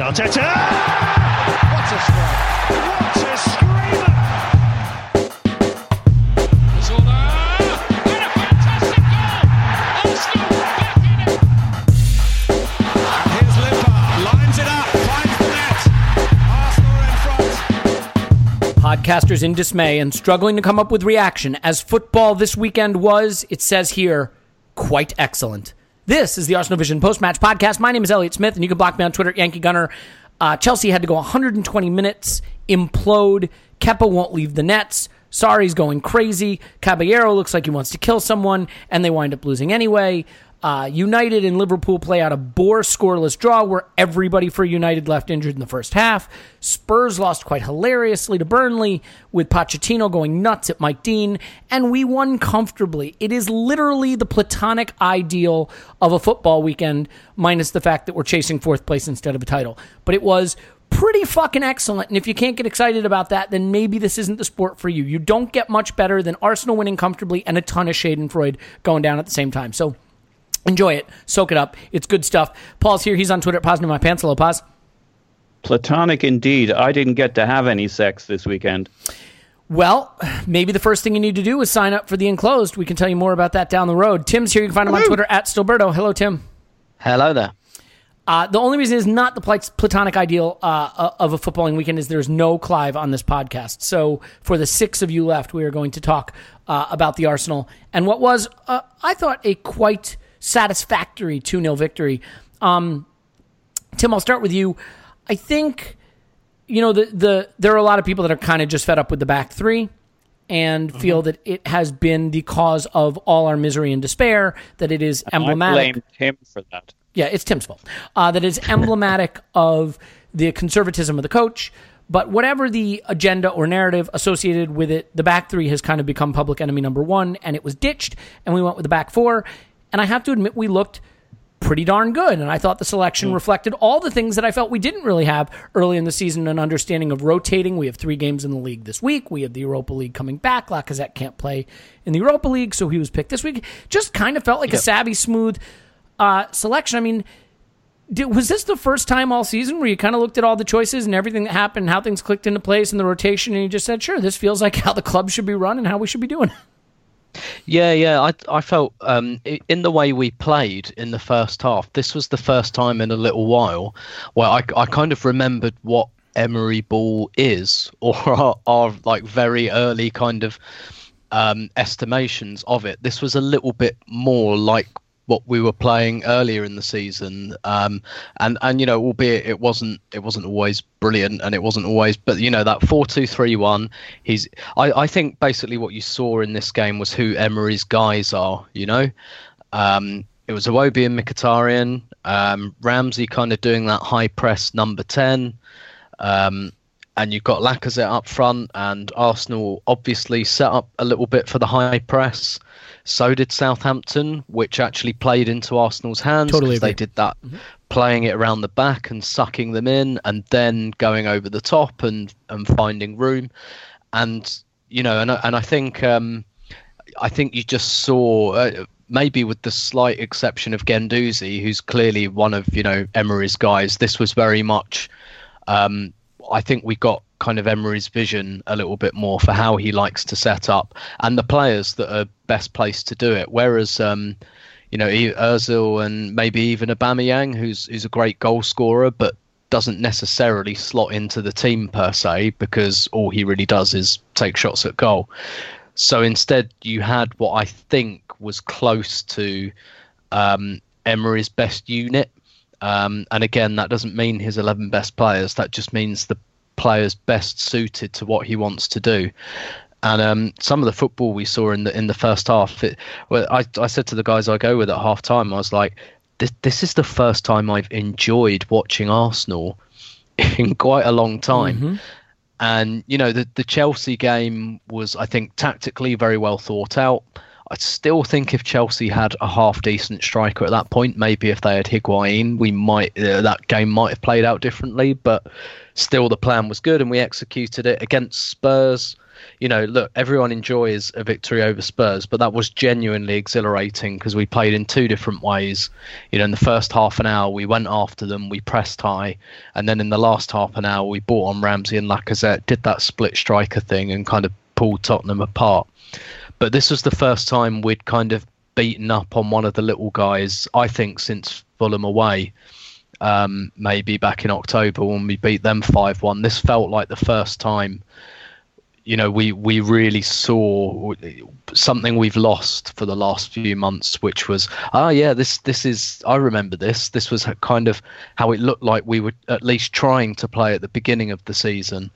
Arteta! What a strike! What a screamer! Zola! And a fantastic goal! Arsenal back in it! And Here's Limpar, lines it up, finds the net. Arsenal in front. Podcasters in dismay and struggling to come up with reaction as football this weekend was, it says here, quite excellent. This is the Arsenal Vision post match podcast. My name is Elliot Smith, and you can block me on Twitter Yankee Gunner. Uh, Chelsea had to go 120 minutes, implode. Kepa won't leave the nets. Sarri's going crazy. Caballero looks like he wants to kill someone, and they wind up losing anyway. Uh, United and Liverpool play out a bore scoreless draw where everybody for United left injured in the first half. Spurs lost quite hilariously to Burnley with Pochettino going nuts at Mike Dean, and we won comfortably. It is literally the platonic ideal of a football weekend, minus the fact that we're chasing fourth place instead of a title. But it was pretty fucking excellent. And if you can't get excited about that, then maybe this isn't the sport for you. You don't get much better than Arsenal winning comfortably and a ton of Schadenfreude going down at the same time. So enjoy it, soak it up. It's good stuff. Paul's here. He's on Twitter at Paz My Pants. Hello, Pause. Platonic indeed. I didn't get to have any sex this weekend. Well, maybe the first thing you need to do is sign up for the enclosed. We can tell you more about that down the road. Tim's here. You can find him on Twitter at Stillberto. Hello, Tim. Hello there. Uh, the only reason is not the platonic ideal uh, of a footballing weekend is there's no Clive on this podcast. So for the six of you left, we are going to talk uh, about the Arsenal and what was, uh, I thought, a quite satisfactory 2 0 victory. Um, Tim, I'll start with you. I think, you know, the, the there are a lot of people that are kind of just fed up with the back three and feel that it has been the cause of all our misery and despair, that it is I emblematic. blamed him for that. Yeah, it's Tim's fault. Uh, that is emblematic of the conservatism of the coach. But whatever the agenda or narrative associated with it, the back three has kind of become public enemy number one, and it was ditched, and we went with the back four. And I have to admit, we looked pretty darn good. And I thought the selection reflected all the things that I felt we didn't really have early in the season an understanding of rotating. We have three games in the league this week. We have the Europa League coming back. Lacazette can't play in the Europa League, so he was picked this week. Just kind of felt like a savvy, smooth uh, selection. I mean, did, was this the first time all season where you kind of looked at all the choices and everything that happened, how things clicked into place in the rotation, and you just said, sure, this feels like how the club should be run and how we should be doing it? Yeah, yeah. I I felt um, in the way we played in the first half. This was the first time in a little while where I I kind of remembered what Emery ball is, or our, like very early kind of um, estimations of it. This was a little bit more like what we were playing earlier in the season um and and you know albeit it wasn't it wasn't always brilliant and it wasn't always but you know that 4-2-3-1 he's i i think basically what you saw in this game was who emery's guys are you know um it was Iwobi and Mkhitaryan, um, Ramsey kind of doing that high press number 10. Um, and you've got Lacazette up front, and Arsenal obviously set up a little bit for the high press. So did Southampton, which actually played into Arsenal's hands. Totally They did that, playing it around the back and sucking them in, and then going over the top and and finding room. And you know, and I- and I think um, I think you just saw. Uh, Maybe with the slight exception of Guendouzi, who's clearly one of you know Emery's guys, this was very much um, I think we got kind of Emery's vision a little bit more for how he likes to set up and the players that are best placed to do it. Whereas, um, you know, Ozil and maybe even Aubameyang, who's who's a great goal scorer, but doesn't necessarily slot into the team per se because all he really does is take shots at goal. So instead, you had what I think was close to um, Emery's best unit. Um, and again, that doesn't mean his 11 best players. That just means the players best suited to what he wants to do. And um, some of the football we saw in the in the first half, it, well, I, I said to the guys I go with at half time, I was like, this, this is the first time I've enjoyed watching Arsenal in quite a long time. And you know the the Chelsea game was, I think, tactically very well thought out. I still think if Chelsea had a half decent striker at that point, maybe if they had Higuain, we might uh, that game might have played out differently. But still, the plan was good, and we executed it against Spurs. You know, look, everyone enjoys a victory over Spurs, but that was genuinely exhilarating because we played in two different ways. You know, in the first half an hour, we went after them, we pressed high, and then in the last half an hour, we brought on Ramsey and Lacazette, did that split striker thing, and kind of pulled Tottenham apart. But this was the first time we'd kind of beaten up on one of the little guys, I think, since Fulham away. Um, maybe back in October when we beat them 5 1. This felt like the first time, you know, we, we really saw something we've lost for the last few months, which was, ah, yeah, this, this is, I remember this. This was kind of how it looked like we were at least trying to play at the beginning of the season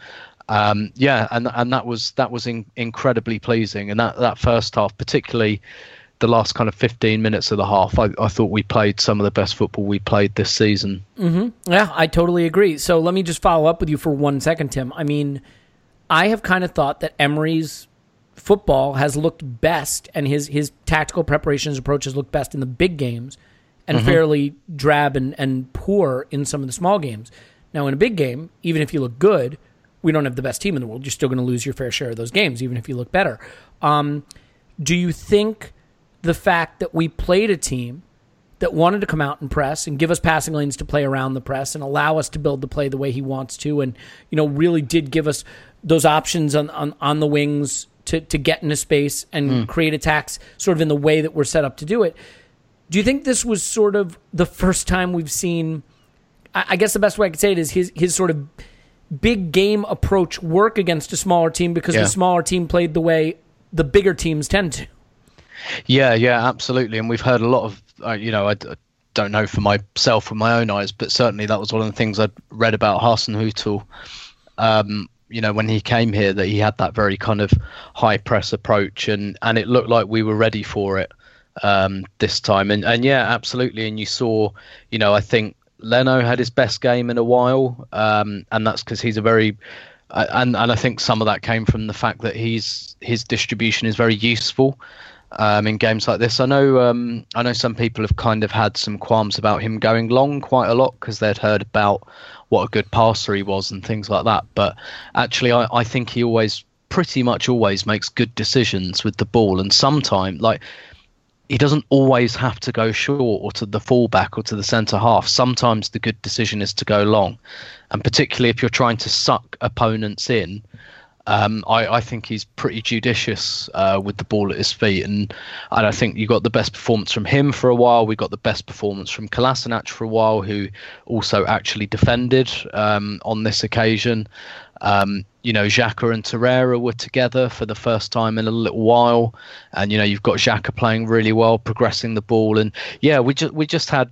um, yeah, and and that was that was in, incredibly pleasing. And that that first half, particularly the last kind of 15 minutes of the half, I, I thought we played some of the best football we played this season. Mm-hmm. Yeah, I totally agree. So let me just follow up with you for one second, Tim. I mean, I have kind of thought that Emery's football has looked best, and his his tactical preparations approach has looked best in the big games, and mm-hmm. fairly drab and, and poor in some of the small games. Now, in a big game, even if you look good we don't have the best team in the world. You're still going to lose your fair share of those games, even if you look better. Um, do you think the fact that we played a team that wanted to come out and press and give us passing lanes to play around the press and allow us to build the play the way he wants to, and you know, really did give us those options on on, on the wings to to get into space and mm. create attacks, sort of in the way that we're set up to do it. Do you think this was sort of the first time we've seen? I, I guess the best way I could say it is his his sort of big game approach work against a smaller team because yeah. the smaller team played the way the bigger teams tend to. Yeah, yeah, absolutely. And we've heard a lot of, uh, you know, I, I, don't know for myself with my own eyes, but certainly that was one of the things I'd read about Hasenhüttl. Um, you know, when he came here, that he had that very kind of high press approach, and and it looked like we were ready for it um, this time. And and yeah, absolutely. And you saw, you know, I think Leno had his best game in a while, um, and that's because he's a very uh, and and I think some of that came from the fact that he's his distribution is very useful um, in games like this. I know um, I know some people have kind of had some qualms about him going long quite a lot because they'd heard about what a good passer he was and things like that. But actually, I, I think he always pretty much always makes good decisions with the ball, and sometimes like he doesn't always have to go short or to the fullback or to the centre half. Sometimes the good decision is to go long, and particularly if you're trying to suck opponents in, um, I, I, think he's pretty judicious uh, with the ball at his feet, and, and I think you got the best performance from him for a while. We got the best performance from Kolasinac for a while, who also actually defended um, on this occasion. Um, you know, Xhaka and Torreira were together for the first time in a little while, and you know you've got Xhaka playing really well, progressing the ball, and yeah, we just we just had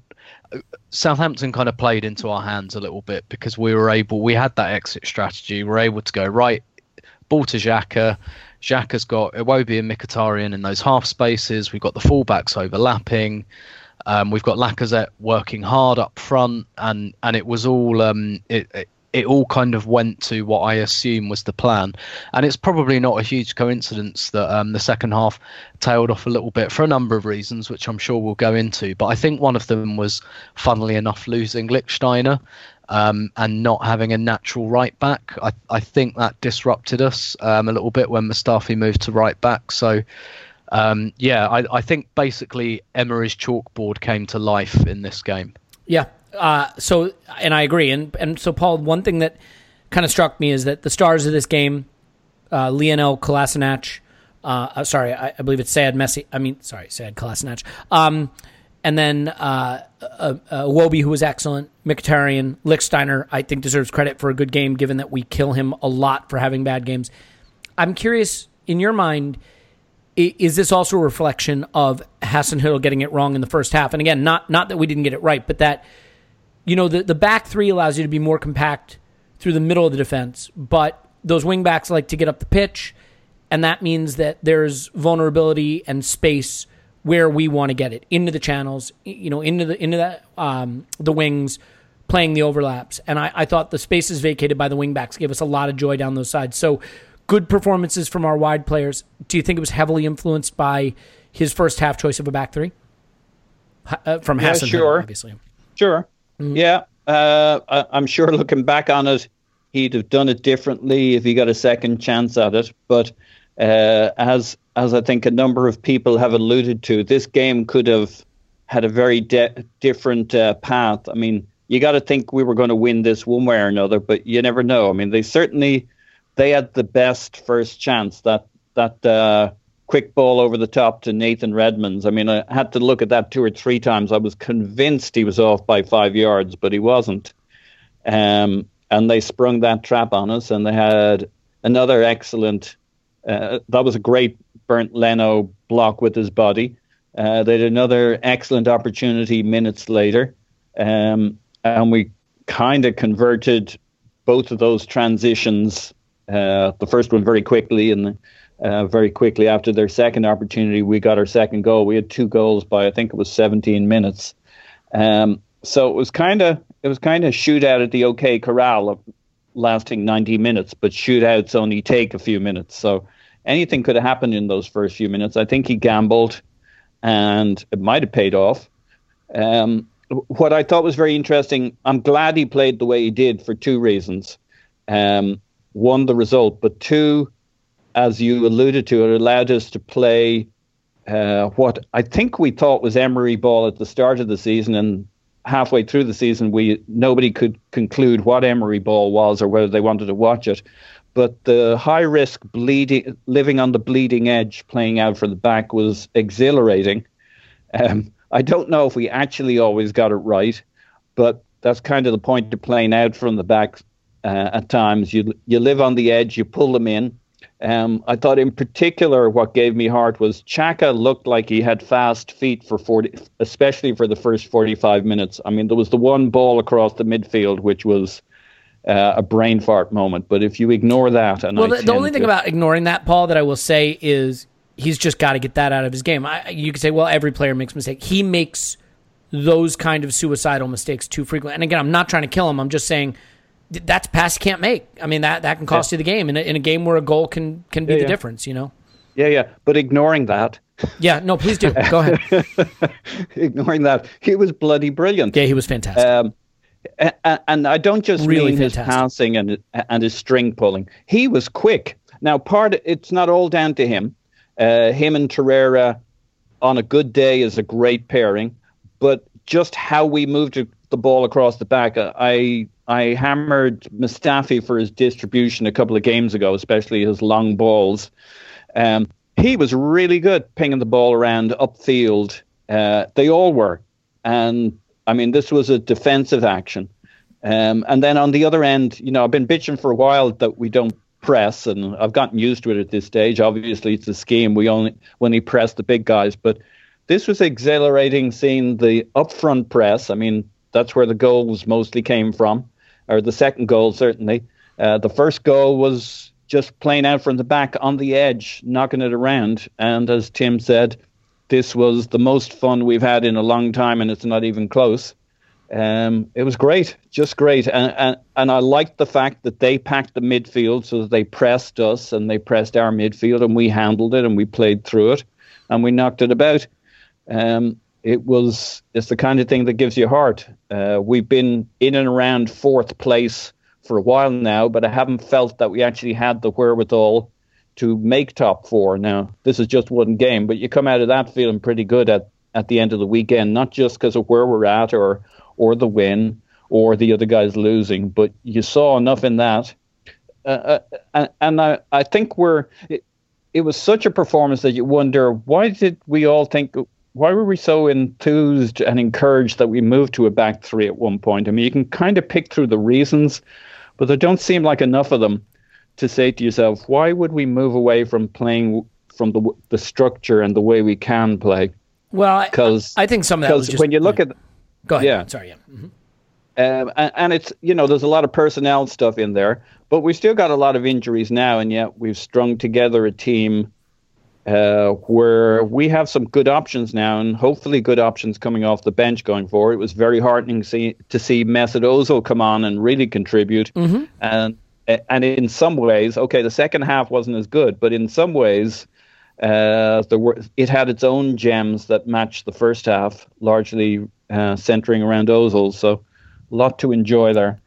Southampton kind of played into our hands a little bit because we were able, we had that exit strategy. We are able to go right, ball to Xhaka. Xhaka's got Iwobi and Mkhitaryan in those half spaces. We've got the fullbacks overlapping. Um, we've got Lacazette working hard up front, and and it was all um, it, it it all kind of went to what I assume was the plan. And it's probably not a huge coincidence that um, the second half tailed off a little bit for a number of reasons, which I'm sure we'll go into. But I think one of them was, funnily enough, losing Lichtsteiner. Um, and not having a natural right back, I, I think that disrupted us um, a little bit when Mustafi moved to right back. So, um, yeah, I, I think basically Emery's chalkboard came to life in this game. Yeah, uh, so, and I agree. And and so, Paul, one thing that kind of struck me is that the stars of this game, uh, Lionel Kolasinac, uh, uh, sorry, I, I, believe it's Sad Messi. I mean, sorry, Sad Kolasinac. Um, and then uh, uh, uh, who was excellent. Mkhitaryan, Lichtsteiner, I think deserves credit for a good game, given that we kill him a lot for having bad games. I'm curious, in your mind, is this also a reflection of Hasenhüttl getting it wrong in the first half? And again, not not that we didn't get it right, but that you know, the, the back three allows you to be more compact through the middle of the defense, but those wing backs like to get up the pitch, and that means that there's vulnerability and space where we want to get it into the channels, you know, into the into the um, the wings, playing the overlaps. And I, I thought the spaces vacated by the wing backs gave us a lot of joy down those sides. So good performances from our wide players. Do you think it was heavily influenced by his first half choice of a back three uh, from Yeah, Hassan, sure. obviously. Sure. Yeah. Uh, I, I'm sure looking back on it, he'd have done it differently if he got a second chance at it. But uh, as as I think a number of people have alluded to, this game could have had a very de- different uh, path. I mean, you got to think we were going to win this one way or another, but you never know. I mean, they certainly they had the best first chance. That that uh, quick ball over the top to Nathan Redmonds. I mean, I had to look at that two or three times. I was convinced he was off by five yards, but he wasn't. Um, and they sprung that trap on us, and they had another excellent. Uh, that was a great Burnt Leno block with his body. Uh, they had another excellent opportunity minutes later, um, and we kind of converted both of those transitions. Uh, the first one very quickly, and uh, very quickly after their second opportunity, we got our second goal. We had two goals by I think it was 17 minutes. Um, so it was kind of it was kind of shootout at the OK Corral, lasting 90 minutes, but shootouts only take a few minutes. So anything could have happened in those first few minutes. I think he gambled, and it might have paid off. Um, what I thought was very interesting, I'm glad he played the way he did for two reasons. Um, one, the result, but two, as you alluded to, it allowed us to play uh, what I think we thought was Emery ball at the start of the season, and halfway through the season, we nobody could conclude what Emery ball was or whether they wanted to watch it. But the high risk bleeding, living on the bleeding edge, playing out from the back was exhilarating. Um, I don't know if we actually always got it right, but that's kind of the point of playing out from the back. Uh, at times, you you live on the edge, you pull them in. Um, I thought, in particular, what gave me heart was Xhaka looked like he had fast feet for forty, especially for the first forty-five minutes. I mean, there was the one ball across the midfield, which was uh, a brain fart moment. But if you ignore that, and Well, the, the only thing to- about ignoring that, Paul, that I will say is he's just got to get that out of his game. I, you could say, well, every player makes mistakes. He makes those kind of suicidal mistakes too frequently. And again, I'm not trying to kill him. I'm just saying that's a pass can't make. I mean, that, that can cost you the game in a, in a game where a goal can can be Yeah, the yeah. difference. You know? yeah, yeah. But ignoring that, Yeah. No, please do. Go ahead. ignoring that, he was bloody brilliant. Yeah, he was fantastic. Um, and I don't just Really mean his fantastic. passing and and his string pulling. He was quick. Now, part it's not all down to him. Uh, him and Torreira on a good day is a great pairing, but just how we moved the ball across the back, uh, I I hammered Mustafi for his distribution a couple of games ago, especially his long balls. Um, he was really good pinging the ball around upfield. Uh, they all were, and I mean this was a defensive action. Um, and then on the other end, you know, I've been bitching for a while that we don't press, and I've gotten used to it at this stage. Obviously, it's a scheme. We only when he press the big guys, but this was exhilarating seeing the upfront press. I mean, that's where the goals mostly came from, or the second goal certainly. Uh, the first goal was just playing out from the back on the edge, knocking it around. And as Tim said, this was the most fun we've had in a long time, and it's not even close. Um, it was great, just great, and, and and I liked the fact that they packed the midfield so that they pressed us and they pressed our midfield, and we handled it and we played through it, and we knocked it about. Um, it was it's the kind of thing that gives you heart. Uh, we've been in and around fourth place for a while now, but I haven't felt that we actually had the wherewithal to make top four. Now this is just one game, but you come out of that feeling pretty good at at the end of the weekend, not just because of where we're at or or the win or the other guys losing, but you saw enough in that. Uh, uh, and I, I think we're it, it was such a performance that you wonder why did we all think why were we so enthused and encouraged that we moved to a back three at one point? I mean, you can kind of pick through the reasons, but there don't seem like enough of them to say to yourself, why would we move away from playing from the the structure and the way we can play? well, Because I think some of that was just when you look at Go ahead. yeah. Sorry. Yeah. Mhm. um, and, and it's you know there's a lot of personnel stuff in there, but we've still got a lot of injuries now, and yet we've strung together a team uh, where we have some good options now, and hopefully good options coming off the bench going forward. It was very heartening see, to see Mesut Ozil come on and really contribute, and and in some ways, okay, the second half wasn't as good, but in some ways. Uh, there were it had its own gems that matched the first half, largely uh, centering around Ozil. So, a lot to enjoy there.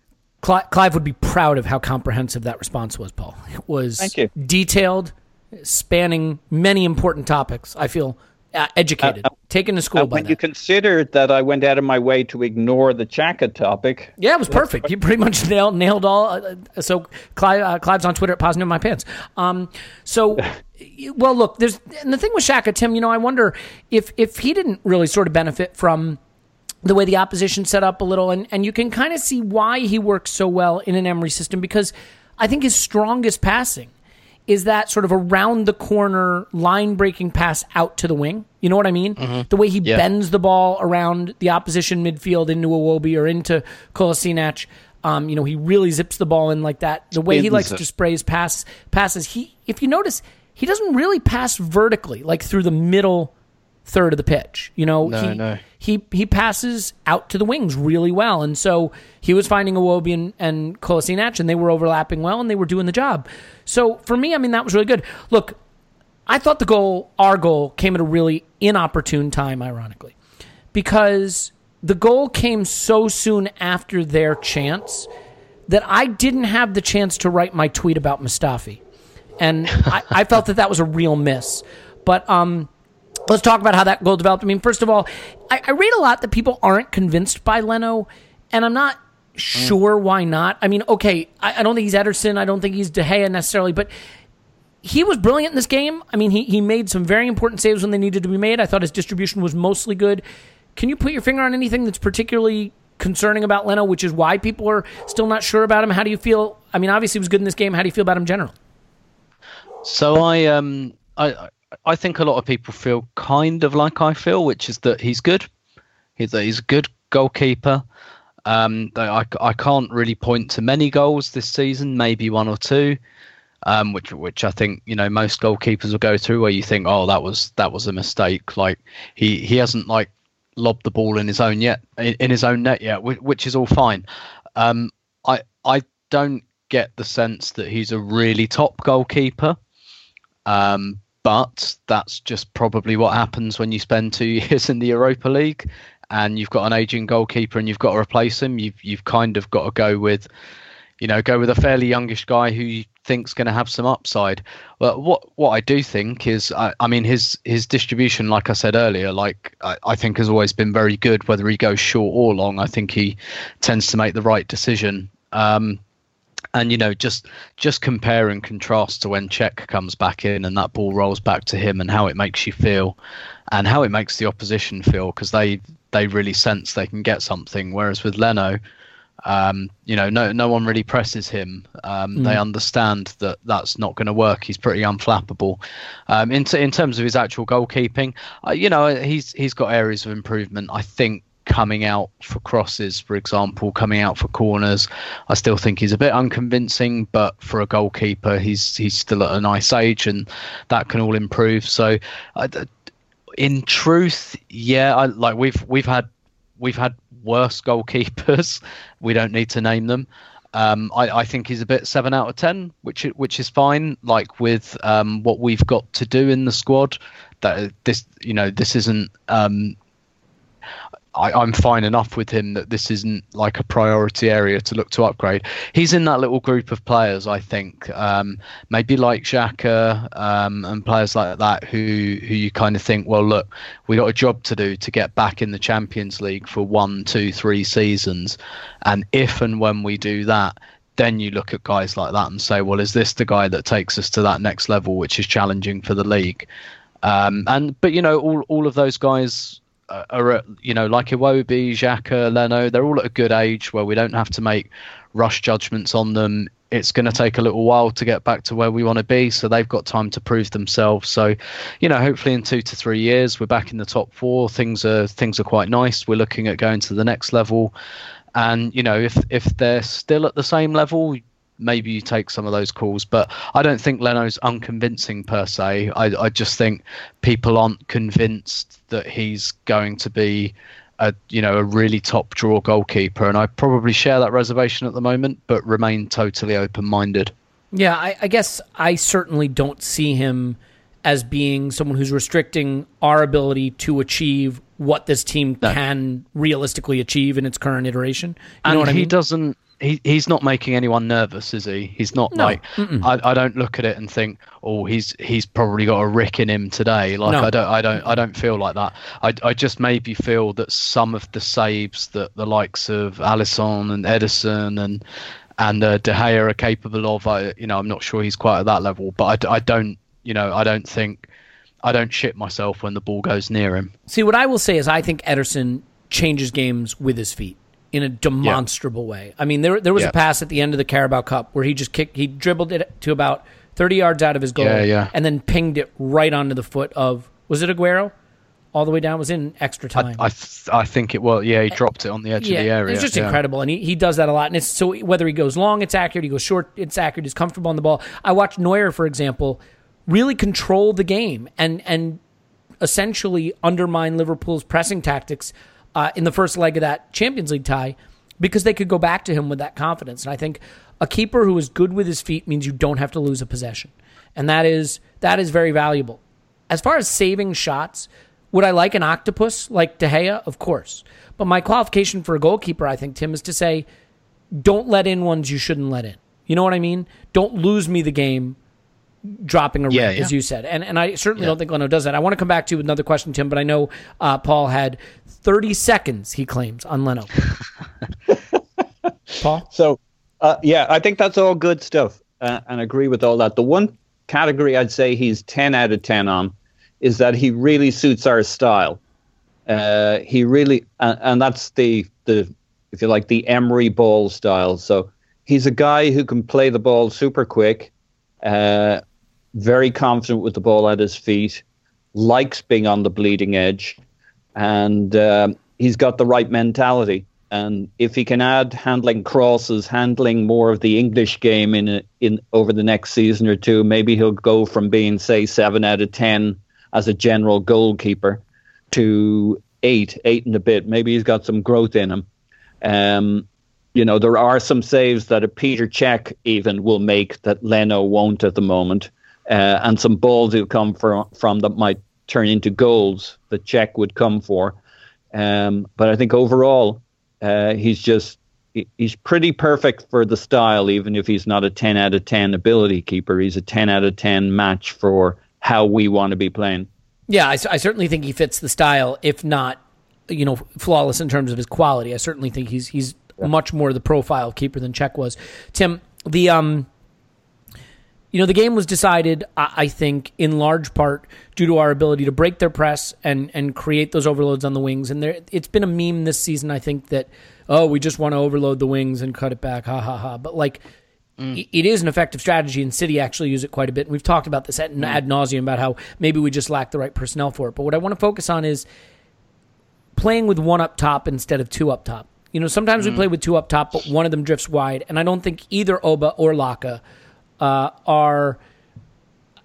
Clive would be proud of how comprehensive that response was, Paul. It was Thank you. detailed, spanning many important topics. I feel uh, educated, taken to school And by when that. you consider that I went out of my way to ignore the Xhaka topic, Yeah, it was perfect. You pretty much nailed nailed all. Uh, uh, so Clive, uh, Clive's on Twitter at positive my pants. Um, so, well, look, there's and the thing with Xhaka Tim. You know, I wonder if if he didn't really sort of benefit from the way the opposition set up a little, and and you can kind of see why he works so well in an Emery system because I think his strongest passing is that sort of around the corner line breaking pass out to the wing. You know what I mean? The way he Yeah. bends the ball around the opposition midfield into Iwobi or into Kolasinac. Um, you know, he really zips the ball in like that. The way he likes to spray his pass passes. He, if you notice, he doesn't really pass vertically, like through the middle third of the pitch. You know, No, he, no. he he passes out to the wings really well, and so he was finding Iwobi and, and Kolasinac, and they were overlapping well, and they were doing the job. So for me, I mean, that was really good. Look, I thought the goal, our goal, came at a really inopportune time, ironically, because the goal came so soon after their chance that I didn't have the chance to write my tweet about Mustafi, and I, I felt that that was a real miss. But um, let's talk about how that goal developed. I mean, first of all, I, I read a lot that people aren't convinced by Leno, and I'm not sure why not. I mean, okay, I, I don't think he's Ederson. I don't think he's De Gea necessarily, but he was brilliant in this game. I mean, he, he made some very important saves when they needed to be made. I thought his distribution was mostly good. Can you put your finger on anything that's particularly concerning about Leno, which is why people are still not sure about him? How do you feel? I mean, obviously he was good in this game. How do you feel about him generally? So I um I I think a lot of people feel kind of like I feel, which is that he's good. He's that he's a good goalkeeper. Um, I, I can't really point to many goals this season, maybe one or two, um, which which I think you know most goalkeepers will go through, where you think, oh, that was that was a mistake. Like he he hasn't like lobbed the ball in his own yet in, his own net yet, which, which is all fine. Um, I I don't get the sense that he's a really top goalkeeper. Um, but that's just probably what happens when you spend two years in the Europa League and you've got an aging goalkeeper and you've got to replace him. You've you've kind of got to go with, you know, go with a fairly youngish guy who you think's going to have some upside. But what what I do think is, I, I mean, his his distribution, like I said earlier, like I, I think has always been very good. Whether he goes short or long, I think he tends to make the right decision. Um, and you know just just compare and contrast to when Cech comes back in and that ball rolls back to him and how it makes you feel and how it makes the opposition feel because they they really sense they can get something. Whereas with Leno um, you know no no one really presses him. Um, they understand that that's not going to work. He's pretty unflappable. Um, in, t- in terms of his actual goalkeeping uh, you know he's he's got areas of improvement. I think coming out for crosses, for example, coming out for corners. I still think he's a bit unconvincing, but for a goalkeeper, he's he's still at a nice age, and that can all improve. So, I, in truth, yeah, I, like we've we've had we've had worse goalkeepers. We don't need to name them. Um, I, I think he's a bit seven out of ten, which which is fine. Like with um, what we've got to do in the squad, that this you know this isn't um, I, I'm fine enough with him that this isn't like a priority area to look to upgrade. He's in that little group of players, I think, um, maybe like Xhaka um, and players like that who who you kind of think, well, look, we got a job to do to get back in the Champions League for one, two, three seasons, and if and when we do that. Then you look at guys like that and say, well, is this the guy that takes us to that next level, which is challenging for the league? Um, and but you know, all all of those guys are, at, you know, like Iwobi, Xhaka, Leno, they're all at a good age where we don't have to make rush judgments on them. It's going to take a little while to get back to where we want to be, so they've got time to prove themselves. So, you know, hopefully in two to three years we're back in the top four. Things are things are quite nice. We're looking at going to the next level, and you know, if if they're still at the same level, maybe you take some of those calls. But I don't think Leno's unconvincing per se. I, I just think people aren't convinced that he's going to be a you know a really top draw goalkeeper, and I probably share that reservation at the moment, but remain totally open minded. Yeah, I, I guess I certainly don't see him as being someone who's restricting our ability to achieve what this team No. can realistically achieve in its current iteration. You and know what I he mean? doesn't. He, he's not making anyone nervous, is he? He's not No. like I, I don't look at it and think, oh, he's he's probably got a rick in him today. Like No. I don't I don't I don't feel like that. I, I just maybe feel that some of the saves that the likes of Alisson and Ederson and and uh, De Gea are capable of, I you know I'm not sure he's quite at that level, but I, I don't you know I don't think I don't shit myself when the ball goes near him. See, what I will say is I think Ederson changes games with his feet in a demonstrable way. I mean, there there was a pass at the end of the Carabao Cup where he just kicked, he dribbled it to about 30 yards out of his goal Yeah, yeah. and then pinged it right onto the foot of, was it Aguero? All the way down, It was in extra I time. I, th- I think it was yeah he dropped it on the edge yeah, of the area. it's just yeah. incredible, and he, he does that a lot. And it's so whether he goes long, it's accurate. He goes short, it's accurate. He's comfortable on the ball. I watched Neuer, for example, really control the game and and essentially undermine Liverpool's pressing tactics uh, in the first leg of that Champions League tie because they could go back to him with that confidence. And I think a keeper who is good with his feet means you don't have to lose a possession, and that is that is very valuable. As far as saving shots, would I like an octopus like De Gea? Of course. But my qualification for a goalkeeper, I think, Tim, is to say, don't let in ones you shouldn't let in. You know what I mean? Don't lose me the game dropping a Yeah, ring, yeah. as you said. And and I certainly Yeah. don't think Leno does that. I want to come back to you with another question, Tim, but I know uh, Paul had 30 seconds, he claims, on Leno. Paul? So, uh, yeah, I think that's all good stuff, uh, and agree with all that. The one category I'd say he's ten out of ten on is that he really suits our style. Uh, he really, and, and that's the the if you like the Emery ball style. So he's a guy who can play the ball super quick, uh, very confident with the ball at his feet, likes being on the bleeding edge, and um, he's got the right mentality. And if he can add handling crosses, handling more of the English game in in over the next season or two, maybe he'll go from being say seven out of ten as a general goalkeeper to eight, eight and a bit. Maybe he's got some growth in him. Um, you know, there are some saves that a Peter Cech even will make that Leno won't at the moment, uh, and some balls he'll come from, from that might turn into goals that Cech would come for. Um, but I think overall, uh, he's just he's pretty perfect for the style, even if he's not a ten out of ten ability keeper. He's a ten out of ten match for how we want to be playing. Yeah, I, I certainly think he fits the style, if not, you know, flawless in terms of his quality. I certainly think he's he's much more the profile keeper than Cech was. Tim, the um, you know, the game was decided, I, I think, in large part due to our ability to break their press and and create those overloads on the wings. And there, it's been a meme this season. I think that oh, we just want to overload the wings and cut it back, ha ha ha. But like. Mm. i- It is an effective strategy, and City actually use it quite a bit. And we've talked about this ad, mm. ad nauseum about how maybe we just lack the right personnel for it. But what I want to focus on is playing with one up top instead of two up top. You know, sometimes we mm. play with two up top, but one of them drifts wide, and I don't think either Oba or Laka uh, are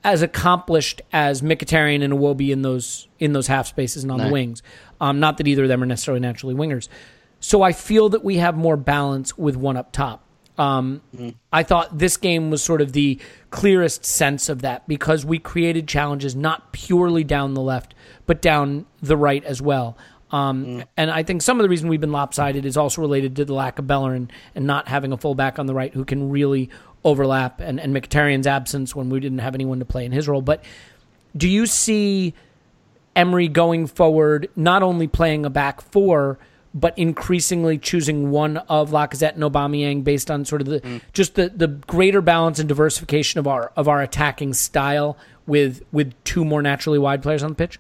as accomplished as Mkhitaryan and Iwobi in those in those half spaces and on the wings. Um, not that either of them are necessarily naturally wingers. So I feel that we have more balance with one up top. Um, I thought this game was sort of the clearest sense of that because we created challenges not purely down the left, but down the right as well. Um, And I think some of the reason we've been lopsided is also related to the lack of Bellerin and not having a fullback on the right who can really overlap and, and Mkhitaryan's absence when we didn't have anyone to play in his role. But do you see Emery going forward, not only playing a back four, but increasingly choosing one of Lacazette and Aubameyang based on sort of the mm. just the, the greater balance and diversification of our of our attacking style with with two more naturally wide players on the pitch?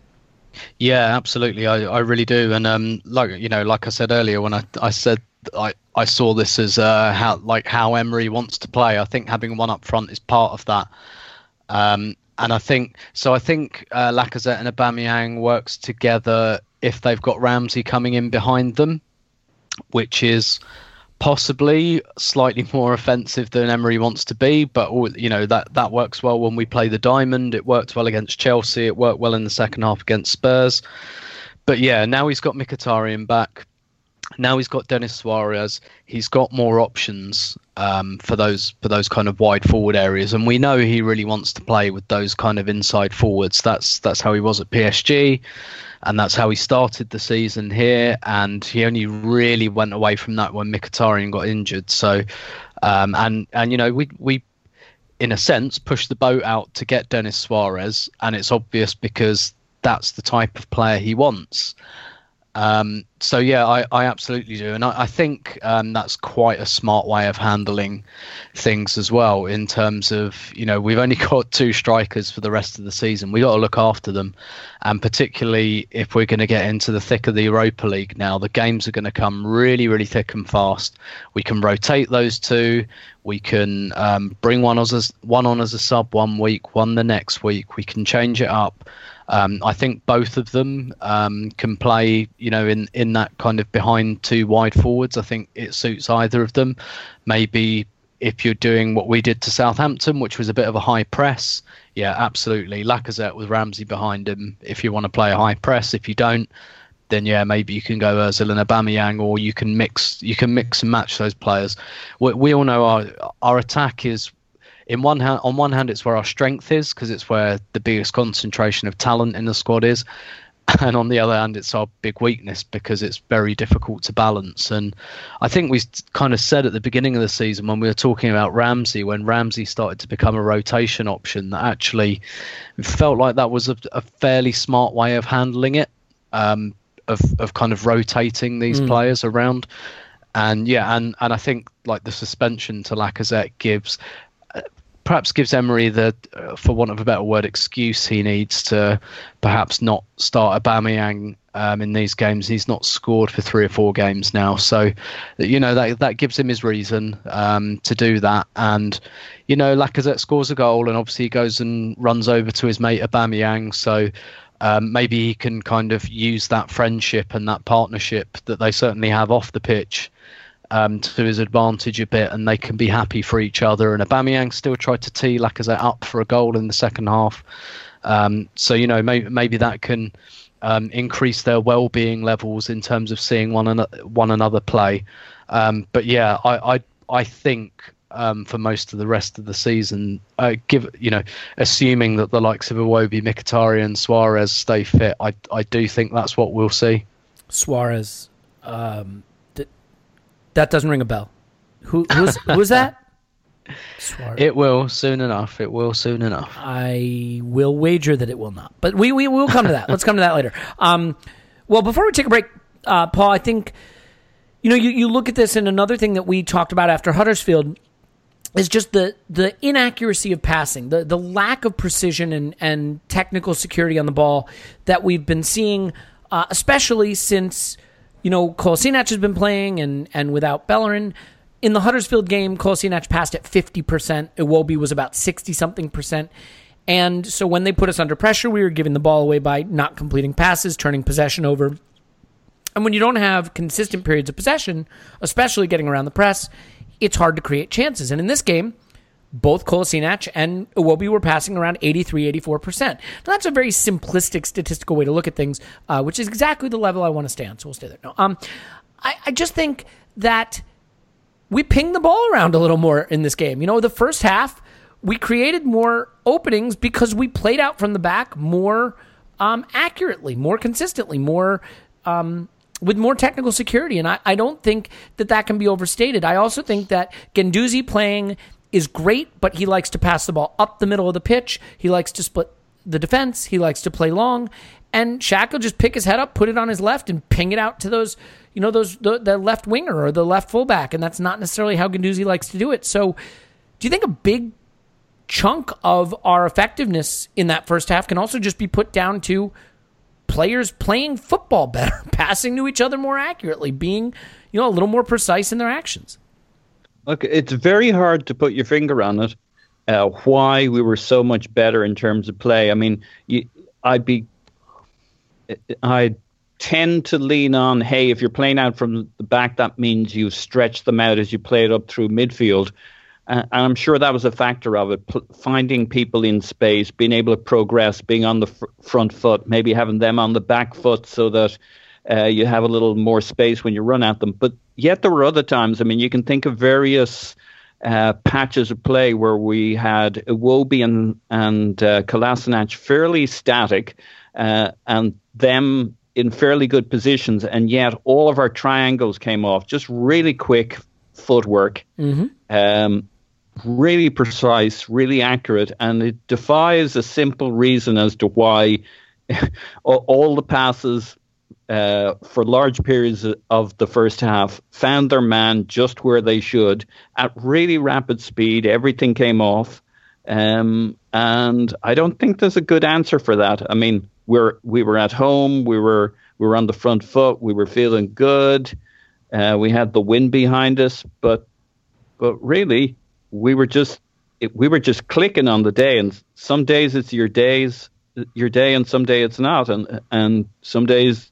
Yeah, absolutely. I, I really do. And um, like you know, like I said earlier, when I, I said I, I saw this as uh, how like how Emery wants to play. I think having one up front is part of that. Um, and I think so. I think uh, Lacazette and Aubameyang works together if they've got Ramsey coming in behind them, which is possibly slightly more offensive than Emery wants to be. But you know that that works well when we play the diamond. It worked well against Chelsea. It worked well in the second half against Spurs. But yeah, now he's got Mkhitaryan back. now he's got Denis Suarez. He's got more options um, for those for those kind of wide forward areas, and we know he really wants to play with those kind of inside forwards. That's that's how he was at PSG, and that's how he started the season here. And he only really went away from that when Mkhitaryan got injured. So, um, and and you know we we in a sense pushed the boat out to get Denis Suarez, and it's obvious because that's the type of player he wants. Um, so yeah, I, I absolutely do, and I, I think um, that's quite a smart way of handling things as well. In terms of you know we've only got two strikers for the rest of the season. We got to look after them, and particularly if we're going to get into the thick of the Europa League now, the games are going to come really really thick and fast. We can rotate those two. We can um, bring one as one on as a sub one week, one the next week. We can change it up. Um, I think both of them um, can play, you know, in, in that kind of behind two wide forwards. I think it suits either of them. Maybe if you're doing what we did to Southampton, which was a bit of a high press, yeah, absolutely. Lacazette with Ramsey behind him. If you want to play a high press, if you don't, then yeah, maybe you can go Özil and Aubameyang, or you can mix you can mix and match those players. We, we all know our our attack is in one hand, on one hand, it's where our strength is because it's where the biggest concentration of talent in the squad is, and on the other hand, it's our big weakness because it's very difficult to balance. And I think we kind of said at the beginning of the season when we were talking about Ramsey, when Ramsey started to become a rotation option, that actually felt like that was a, a fairly smart way of handling it, um, of of kind of rotating these mm. players around. And yeah, and, and I think like the suspension to Lacazette gives perhaps gives Emery the, uh, for want of a better word, excuse he needs to perhaps not start Aubameyang um, in these games. He's not scored for three or four games now, so you know that that gives him his reason um, to do that. And you know, Lacazette scores a goal, and obviously he goes and runs over to his mate Aubameyang. So. Um, maybe he can kind of use that friendship and that partnership that they certainly have off the pitch um, to his advantage a bit, and they can be happy for each other. And Aubameyang still tried to tee Lacazette up for a goal in the second half. Um, so you know maybe, maybe that can um, increase their well-being levels in terms of seeing one another one another play. Um, but yeah, I I, I think. Um, for most of the rest of the season, uh, give you know, assuming that the likes of Iwobi, Mkhitaryan, Suarez stay fit, I I do think that's what we'll see. Suarez, um, that doesn't ring a bell. Who who's who's that? Suarez. It will soon enough. It will soon enough. I will wager that it will not. But we we will come to that. Let's come to that later. Um, well, before we take a break, uh, Paul, I think you know you, you look at this, and another thing that we talked about after Huddersfield is just the the inaccuracy of passing, the the lack of precision and and technical security on the ball that we've been seeing, uh, especially since you know, Kolasinac has been playing and, and without Bellerin. In the Huddersfield game, Kolasinac passed at 50%. Iwobi was about 60 something percent. And so when they put us under pressure, we were giving the ball away by not completing passes, turning possession over. And when you don't have consistent periods of possession, especially getting around the press, it's hard to create chances. And in this game, both Kolasinac and Iwobi were passing around 83, 84%. Now, that's a very simplistic statistical way to look at things, uh, which is exactly the level I want to stay on. So we'll stay there. No, um, I, I just think that we pinged the ball around a little more in this game. You know, the first half, we created more openings because we played out from the back more um, accurately, more consistently, more. Um, with more technical security. And I, I don't think that that can be overstated. I also think that Guendouzi playing is great, but he likes to pass the ball up the middle of the pitch. He likes to split the defense. He likes to play long. And Shaq will just pick his head up, put it on his left, and ping it out to those, you know, those the, the left winger or the left fullback. And that's not necessarily how Guendouzi likes to do it. So, do you think a big chunk of our effectiveness in that first half can also just be put down to players playing football better, passing to each other more accurately, being, you know, a little more precise in their actions? Look, it's very hard to put your finger on it. Uh, why we were so much better in terms of play. I mean, you, I'd be, I tend to lean on, hey, if you're playing out from the back, that means you stretch them out as you play it up through midfield. Uh, and I'm sure that was a factor of it. P- finding people in space, being able to progress, being on the fr- front foot, maybe having them on the back foot so that Uh, you have a little more space when you run at them. But yet there were other times. I mean, you can think of various uh, patches of play where we had Iwobi and and uh, Kolasinac fairly static, uh, and them in fairly good positions, and yet all of our triangles came off. Just really quick footwork, mm-hmm. um, really precise, really accurate, and it defies a simple reason as to why all the passes uh, for large periods of the first half found their man just where they should at really rapid speed. Everything came off. Um, and I don't think there's a good answer for that. I mean, we're we were at home, we were we were on the front foot, we were feeling good, uh, we had the wind behind us, but but really we were just it, we were just clicking on the day. And some days it's your days, your day, and some day it's not, and and some days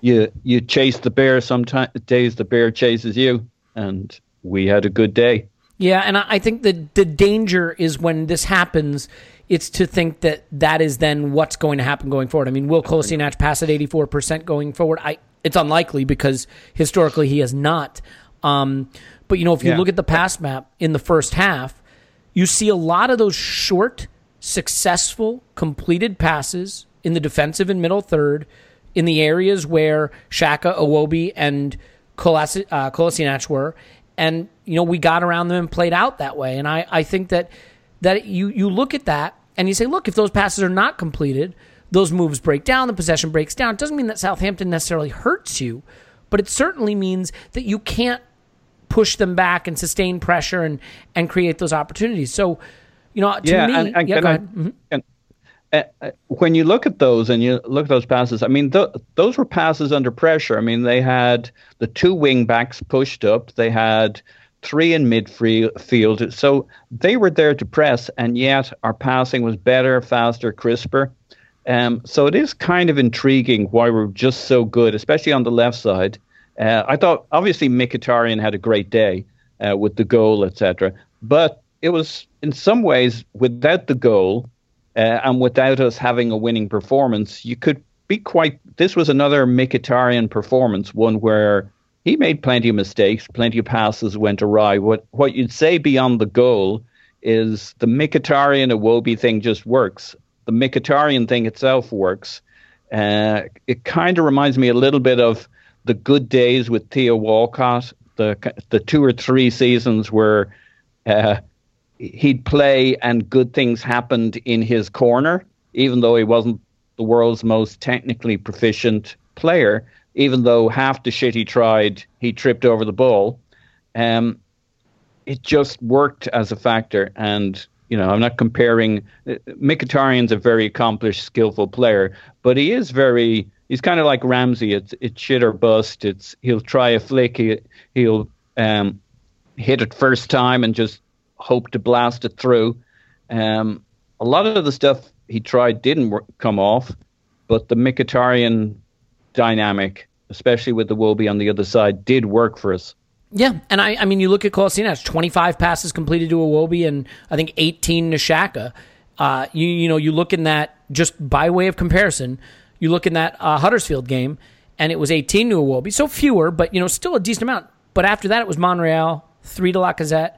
you you chase the bear. Some days the bear chases you, and we had a good day. Yeah, and I think the the danger is when this happens. It's to think that that is then what's going to happen going forward. I mean, will Kolasinac pass at eighty four percent going forward? I it's unlikely because historically he has not. Um, but you know, if you yeah. look at the pass map in the first half, you see a lot of those short, successful, completed passes in the defensive and middle third in the areas where Xhaka, Iwobi, and uh, Kolasinac were. And, you know, we got around them and played out that way. And I, I think that that you, you look at that and you say, look, if those passes are not completed, those moves break down, the possession breaks down. It doesn't mean that Southampton necessarily hurts you, but it certainly means that you can't push them back and sustain pressure and, and create those opportunities. So, you know, to yeah, me, and, and yeah, go I, ahead. Mm-hmm. And, uh, when you look at those and you look at those passes, I mean, th- those were passes under pressure. I mean, they had the two wing backs pushed up, they had three in midfield, so they were there to press, and yet our passing was better, faster, crisper. Um, so it is kind of intriguing why we're just so good, especially on the left side. Uh, I thought obviously Mkhitaryan had a great day uh, with the goal, etc. But it was in some ways without the goal uh, and without us having a winning performance, you could be quite. This was another Mkhitaryan performance, one where he made plenty of mistakes, plenty of passes went awry. What what you'd say beyond the goal is the Mkhitaryan Iwobi thing just works. The Mkhitaryan thing itself works. Uh, it kind of reminds me a little bit of the good days with Theo Walcott, the the two or three seasons where uh, he'd play and good things happened in his corner, even though he wasn't the world's most technically proficient player. Even though half the shit he tried, he tripped over the ball. Um, it just worked as a factor, and you know, I'm not comparing. Uh, Mkhitaryan's a very accomplished, skillful player, but he is very he's kind of like Ramsey. It's it's shit or bust. It's he'll try a flick. He, he'll um, hit it first time and just hope to blast it through. Um, a lot of the stuff he tried didn't work, come off, but the Mkhitaryan dynamic, especially with the Iwobi on the other side, did work for us. Yeah, and I, I mean, you look at Kolasinac, 25 passes completed to Iwobi and I think 18 to Xhaka. Uh, you, you know, you look in that just by way of comparison – you look in that uh, Huddersfield game, and it was 18 to Iwobi, so fewer, but you know still a decent amount. But after that, it was Monreal, three to Lacazette,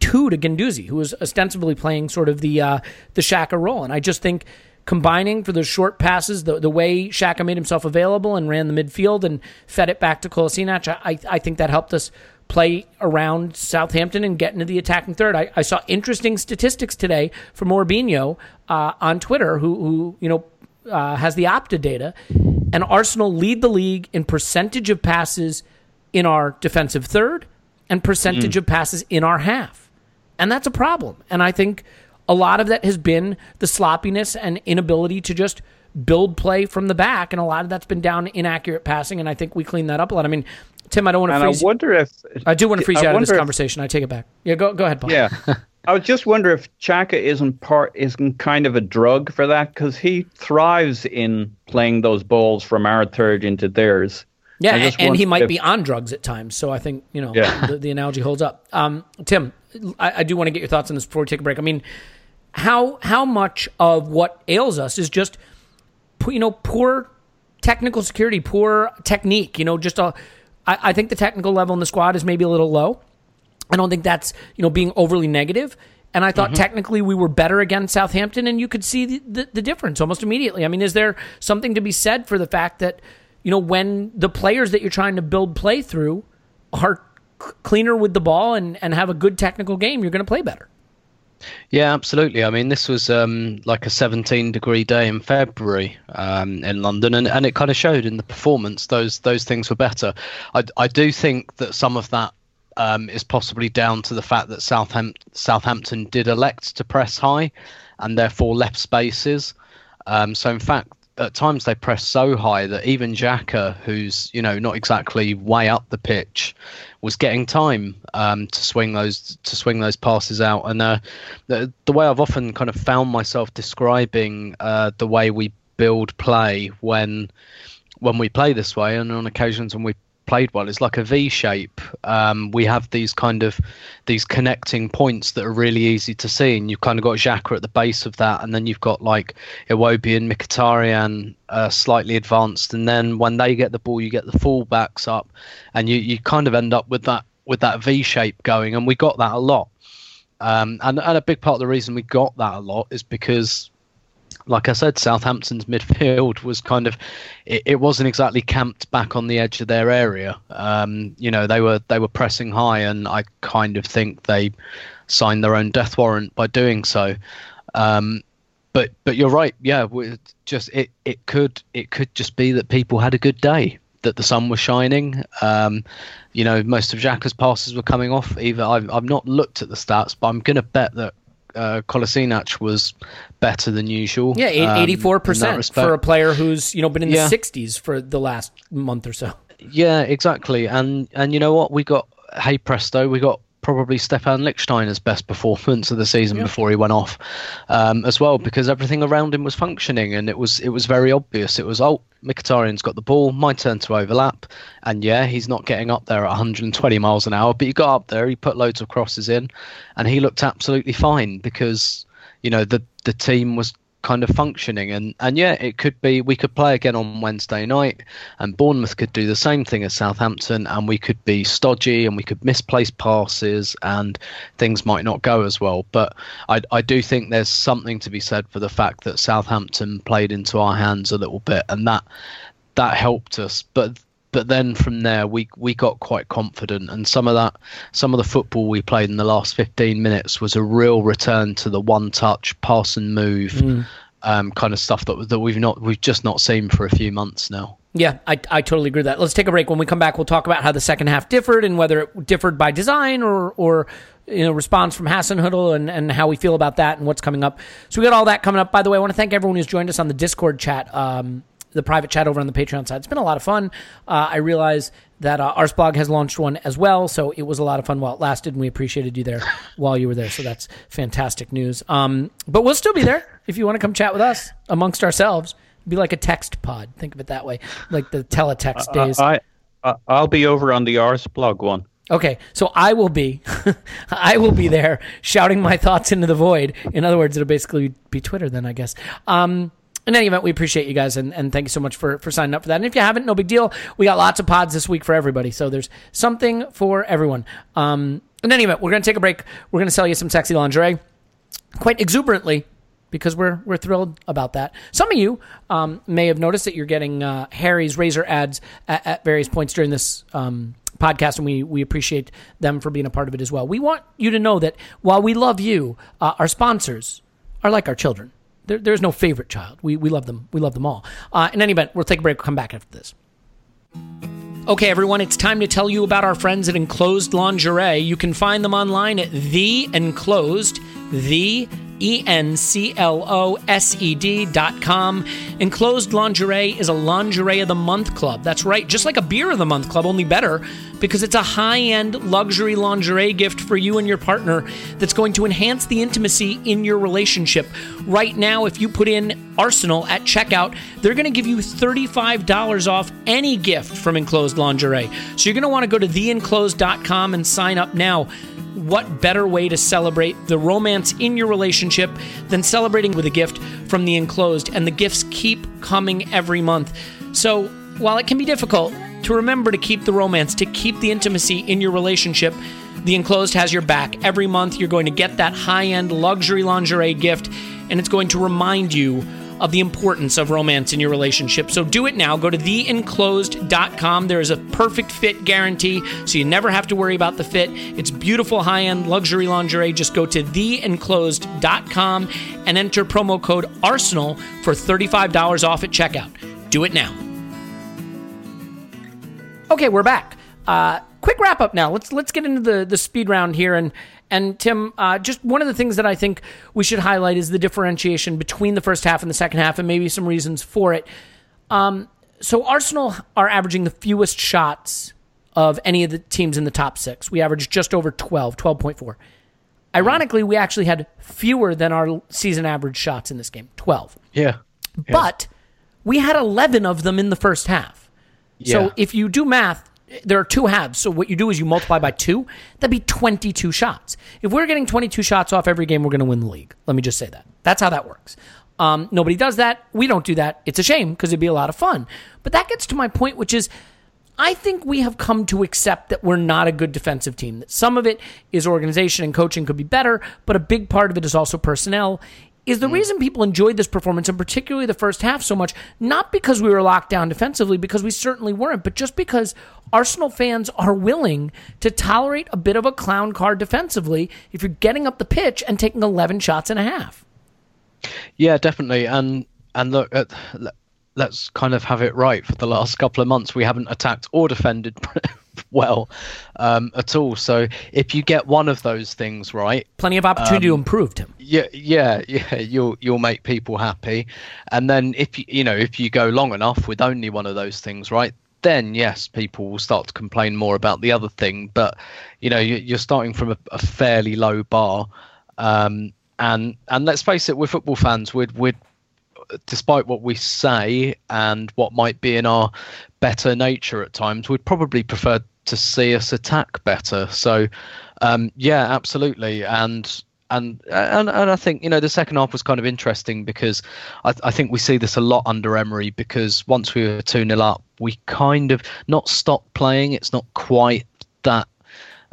two to Guendouzi, who was ostensibly playing sort of the uh, the Xhaka role. And I just think combining for those short passes, the the way Xhaka made himself available and ran the midfield and fed it back to Kolasinac, I, I think that helped us play around Southampton and get into the attacking third. I, I saw interesting statistics today from Orbinho uh, on Twitter, who, who you know uh, has the Opta data, and Arsenal lead the league in percentage of passes in our defensive third and percentage mm. of passes in our half. And that's a problem. And I think a lot of that has been the sloppiness and inability to just build play from the back. And a lot of that's been down inaccurate passing. And I think we cleaned that up a lot. I mean, Tim, I don't want to freeze. I wonder if I do want to freeze you out of this conversation. I take it back. Yeah, go go ahead, Paul. Yeah, I would just wonder if Xhaka isn't part isn't kind of a drug for that because he thrives in playing those balls from our third into theirs. Yeah, and, and he might if, be on drugs at times. So I think you know yeah. the, the, analogy holds up. Um, Tim, I, I do want to get your thoughts on this before we take a break. I mean, how how much of what ails us is just you know poor technical security, poor technique. You know, just a. I, I think the technical level in the squad is maybe a little low. I don't think that's you know being overly negative. And I thought technically we were better against Southampton, and you could see the, the, the difference almost immediately. I mean, is there something to be said for the fact that you know when the players that you're trying to build play through are c- cleaner with the ball and, and have a good technical game, you're going to play better. Yeah, absolutely. I mean, this was um, like a 17 degree day in February um, in London, and, and it kind of showed in the performance. Those those things were better. I, I do think that some of that um, is possibly down to the fact that Southam- Southampton did elect to press high, and therefore left spaces. Um, so in fact, at times they press so high that even Xhaka, who's you know not exactly way up the pitch, was getting time um, to swing those to swing those passes out. And uh, the the way I've often kind of found myself describing uh, the way we build play when when we play this way, and on occasions when we played well is like a V shape. Um, we have these kind of these connecting points that are really easy to see, and you've kind of got Xhaka at the base of that, and then you've got like Iwobi and Mkhitaryan uh, slightly advanced, and then when they get the ball, you get the fullbacks up, and you you kind of end up with that with that V shape going, and we got that a lot. Um, and, and a big part of the reason we got that a lot is because like I said, Southampton's midfield was kind of it, it wasn't exactly camped back on the edge of their area. Um, you know, they were they were pressing high, and I kind of think they signed their own death warrant by doing so. Um, but but you're right. Yeah, just it it could it could just be that people had a good day. That the sun was shining. Um, you know, most of Xhaka's passes were coming off. Either I've, I've not looked at the stats, but I'm going to bet that uh, Kolasinac was better than usual. Yeah, um, 84% for a player who's, you know, been in Yeah. the 60s for the last month or so. Yeah, exactly. And and you know what? We got hey presto, we got probably Stefan Lichtsteiner's best performance of the season before he went off, um, as well, because everything around him was functioning and it was it was very obvious. It was oh, Mkhitaryan's got the ball, my turn to overlap, and yeah, he's not getting up there at 120 miles an hour, but he got up there, he put loads of crosses in, and he looked absolutely fine because you know the the team was kind of functioning. And and yeah it could be we could play again on Wednesday night and Bournemouth could do the same thing as Southampton and we could be stodgy and we could misplace passes and things might not go as well. But I I do think there's something to be said for the fact that Southampton played into our hands a little bit and that that helped us. But but then from there we we got quite confident and some of that some of the football we played in the last 15 minutes was a real return to the one touch pass and move um, kind of stuff that that we've not we've just not seen for a few months now Yeah, I, I totally agree with that. Let's take a break. When we come back, we'll talk about how the second half differed and whether it differed by design or or you know response from Hasenhüttl and, and how we feel about that and what's coming up. So we got all that coming up. By the way, I want to thank everyone who's joined us on the Discord chat, um, the private chat over on the Patreon side. It's been a lot of fun. Uh, I realize that uh, Arseblog has launched one as well, so it was a lot of fun while it lasted, and we appreciated you there while you were there. So that's fantastic news. Um, but we'll still be there if you want to come chat with us amongst ourselves. Be like a text pod. Think of it that way, like the teletext days. I, I I'll be over on the Arseblog one. Okay, so I will be, I will be there shouting my thoughts into the void. In other words, it'll basically be Twitter then, I guess. Um, in any event, we appreciate you guys and, and thank you so much for, for signing up for that. And if you haven't, no big deal. We got lots of pods this week for everybody, so there's something for everyone. Um, in any event, we're gonna take a break. We're gonna sell you some sexy lingerie, quite exuberantly, because we're we're thrilled about that. Some of you um, may have noticed that you're getting uh, Harry's razor ads at, at various points during this um, podcast, and we we appreciate them for being a part of it as well. We want you to know that while we love you, uh, our sponsors are like our children. There, there's no favorite child. We we love them. We love them all. Uh, in any event, we'll take a break. We'll come back after this. Okay, everyone, it's time to tell you about our friends at Enclosed Lingerie. You can find them online at The Enclosed, the E N C L O S E D dot com. Enclosed Lingerie is a lingerie of the month club. That's right, just like a beer of the month club, only better because it's a high end luxury lingerie gift for you and your partner that's going to enhance the intimacy in your relationship. Right now, if you put in Arsenal at checkout, they're going to give you $35 off any gift from Enclosed Lingerie. So you're going to want to go to theenclosed.com and sign up now. What better way to celebrate the romance in your relationship than celebrating with a gift from the enclosed? And the gifts keep coming every month. So, while it can be difficult to remember to keep the romance, to keep the intimacy in your relationship, the enclosed has your back. Every month, you're going to get that high end luxury lingerie gift, and it's going to remind you of the importance of romance in your relationship. So do it now. Go to theenclosed.com. There is a perfect fit guarantee, so you never have to worry about the fit. It's beautiful high end luxury lingerie. Just go to theenclosed.com and enter promo code ARSENAL for $35 off at checkout. Do it now. Okay, we're back. Uh, quick wrap up now. Let's let's get into the the speed round here and and Tim, uh, just one of the things that I think we should highlight is the differentiation between the first half and the second half, and maybe some reasons for it. Um, so Arsenal are averaging the fewest shots of any of the teams in the top six. We averaged just over 12, 12.4. Ironically, we actually had fewer than our season average shots in this game, 12. Yeah. But we had 11 of them in the first half. Yeah. So if you do math, there are two halves. So what you do is you multiply by two. That'd be 22 shots. If we're getting 22 shots off every game, we're going to win the league. Let me just say that. That's how that works. Um, nobody does that. We don't do that. It's a shame because it'd be a lot of fun. But that gets to my point, which is I think we have come to accept that we're not a good defensive team. That some of it is organization and coaching could be better, but a big part of it is also personnel. Is the reason people enjoyed this performance, and particularly the first half, so much, not because we were locked down defensively, because we certainly weren't, but just because Arsenal fans are willing to tolerate a bit of a clown card defensively if you're getting up the pitch and taking 11 shots and a half. Yeah, definitely. And and look, at, let's kind of have it right. For the last couple of months, we haven't attacked or defended well um, at all. So if you get one of those things right, Plenty of opportunity to improve, Tim. yeah, yeah, yeah, you'll you'll make people happy. And then if you you know if you go long enough with only one of those things right, then yes, people will start to complain more about the other thing. But you know you- you're starting from a, a fairly low bar. Um, and and let's face it, we're football fans. We'd we'd despite what we say and what might be in our better nature at times, we'd probably prefer to see us attack better. So, um, yeah, absolutely, and. And, and and I think you know the second half was kind of interesting because I, I think we see this a lot under Emery because once we were two 0 up, we kind of not stopped playing. It's not quite that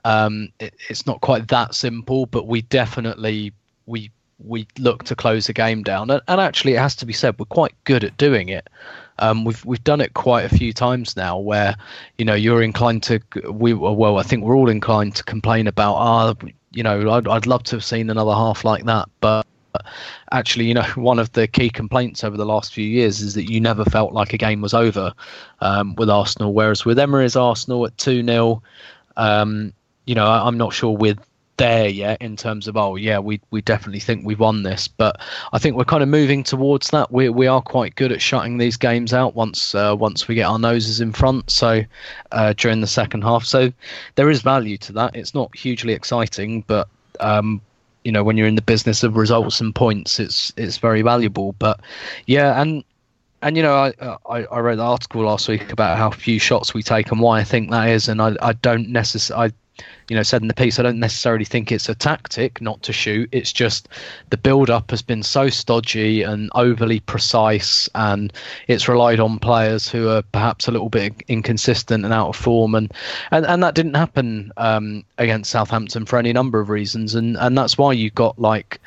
um, it, it's not quite that simple, but we definitely we we look to close the game down, and, and actually, it has to be said, we're quite good at doing it. Um, we've we've done it quite a few times now, where you know you're inclined to we well, I think we're all inclined to complain about ah, you know, I'd I'd love to have seen another half like that, but actually, you know, one of the key complaints over the last few years is that you never felt like a game was over um, with Arsenal. Whereas with Emery's Arsenal at 2 0, um, you know, I, I'm not sure we're there yet in terms of, oh, yeah, we, we definitely think we've won this. But I think we're kind of moving towards that. We, we are quite good at shutting these games out once uh, once we get our noses in front. So uh, during the second half. So there is value to that. It's not hugely exciting, but. Um, you know when you're in the business of results and points it's it's very valuable but yeah and and you know I, I I wrote an article last week about how few shots we take and why I think that is and I I don't necessarily you know said in the piece I don't necessarily think it's a tactic not to shoot it's just the build up has been so stodgy and overly precise and it's relied on players who are perhaps a little bit inconsistent and out of form and and, and that didn't happen um, against Southampton for any number of reasons and and that's why you got like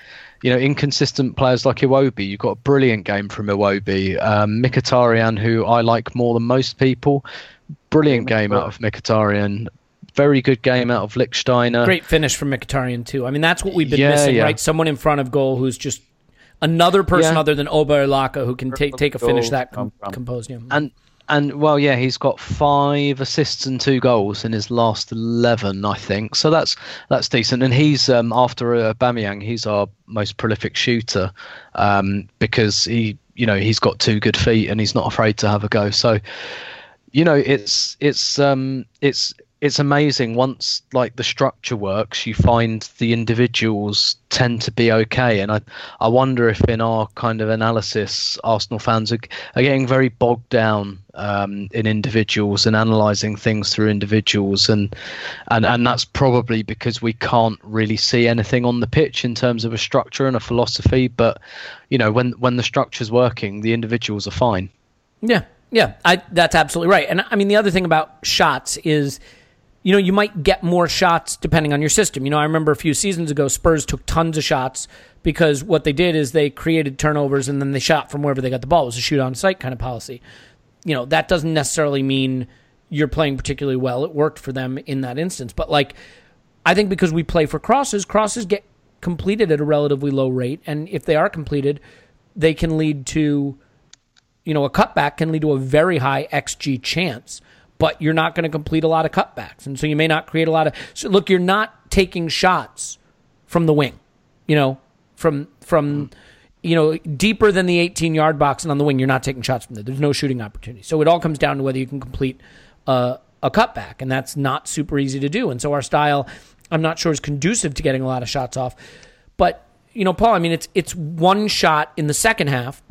you know, inconsistent players like Iwobi. You've got a brilliant game from Iwobi. Um, Mkhitaryan, who I like more than most people. Brilliant game out of Mkhitaryan. Very good game out of Lichtsteiner. Great finish from Mkhitaryan too. I mean, that's what we've been Yeah, missing, yeah. right? Someone in front of goal who's just another person Yeah. other than Oba Laka who can take take a finish that come com- composed. Yeah. And and well, yeah, he's got five assists and two goals in his last eleven, I think. So that's that's decent. And he's um, after uh, Bamiyang, he's our most prolific shooter um, because he, you know, he's got two good feet and he's not afraid to have a go. So, you know, it's it's um, it's it's amazing once like the structure works you find the individuals tend to be okay. And i i wonder if in our kind of analysis arsenal fans are, are getting very bogged down um, in individuals and analyzing things through individuals. And and and that's probably because we can't really see anything on the pitch in terms of a structure and a philosophy. But you know when when the structure's working the individuals are fine. Yeah, Yeah, I, that's absolutely right. And I mean, the other thing about shots is, you know, you might get more shots depending on your system. You know, I remember a few seasons ago, Spurs took tons of shots because what they did is they created turnovers and then they shot from wherever they got the ball. It was a shoot on sight kind of policy. You know, that doesn't necessarily mean you're playing particularly well. It worked for them in that instance. But like, I think because we play for crosses, crosses get completed at a relatively low rate. And if they are completed, they can lead to you know, a cutback can lead to a very high XG chance, but you're not going to complete a lot of cutbacks. And so you may not create a lot of. So look, you're not taking shots from the wing, you know, from, from, you know, deeper than the 18 yard box and on the wing, you're not taking shots from there. There's no shooting opportunity. So it all comes down to whether you can complete a, a cutback, and that's not super easy to do. And so our style, I'm not sure is conducive to getting a lot of shots off. But, you know, Paul, I mean, it's, it's one shot in the second half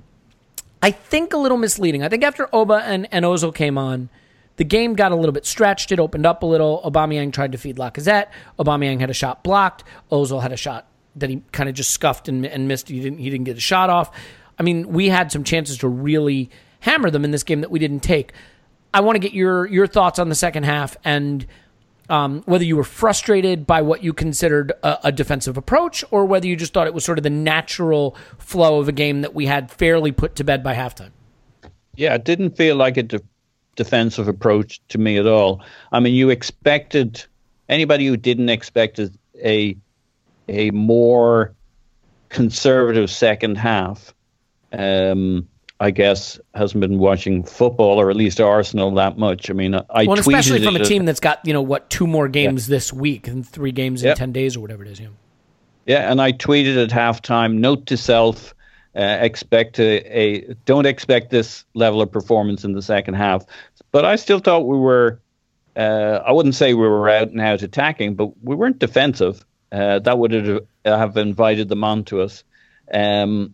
I think a little misleading. I think after Oba and, and Ozil came on, the game got a little bit stretched. It opened up a little. Aubameyang tried to feed Lacazette. Aubameyang had a shot blocked. Ozil had a shot that he kind of just scuffed and, and missed. He didn't he didn't get a shot off. I mean, we had some chances to really hammer them in this game that we didn't take. I want to get your your thoughts on the second half and um, whether you were frustrated by what you considered a, a, defensive approach or whether you just thought it was sort of the natural flow of a game that we had fairly put to bed by halftime. Yeah, it didn't feel like a de- defensive approach to me at all. I mean, you expected anybody who didn't expect a a more conservative second half. Um, I guess, hasn't been watching football or at least Arsenal that much. I mean, I well, especially from a team that's got you know what two more games yeah. this week and three games in yep. ten days or whatever it is. Yeah, yeah, and I tweeted at halftime: note to self. Uh, expect a, a don't expect this level of performance in the second half. But I still thought we were. Uh, I wouldn't say we were out and out attacking, but we weren't defensive. Uh, that would have, invited them onto us. Um,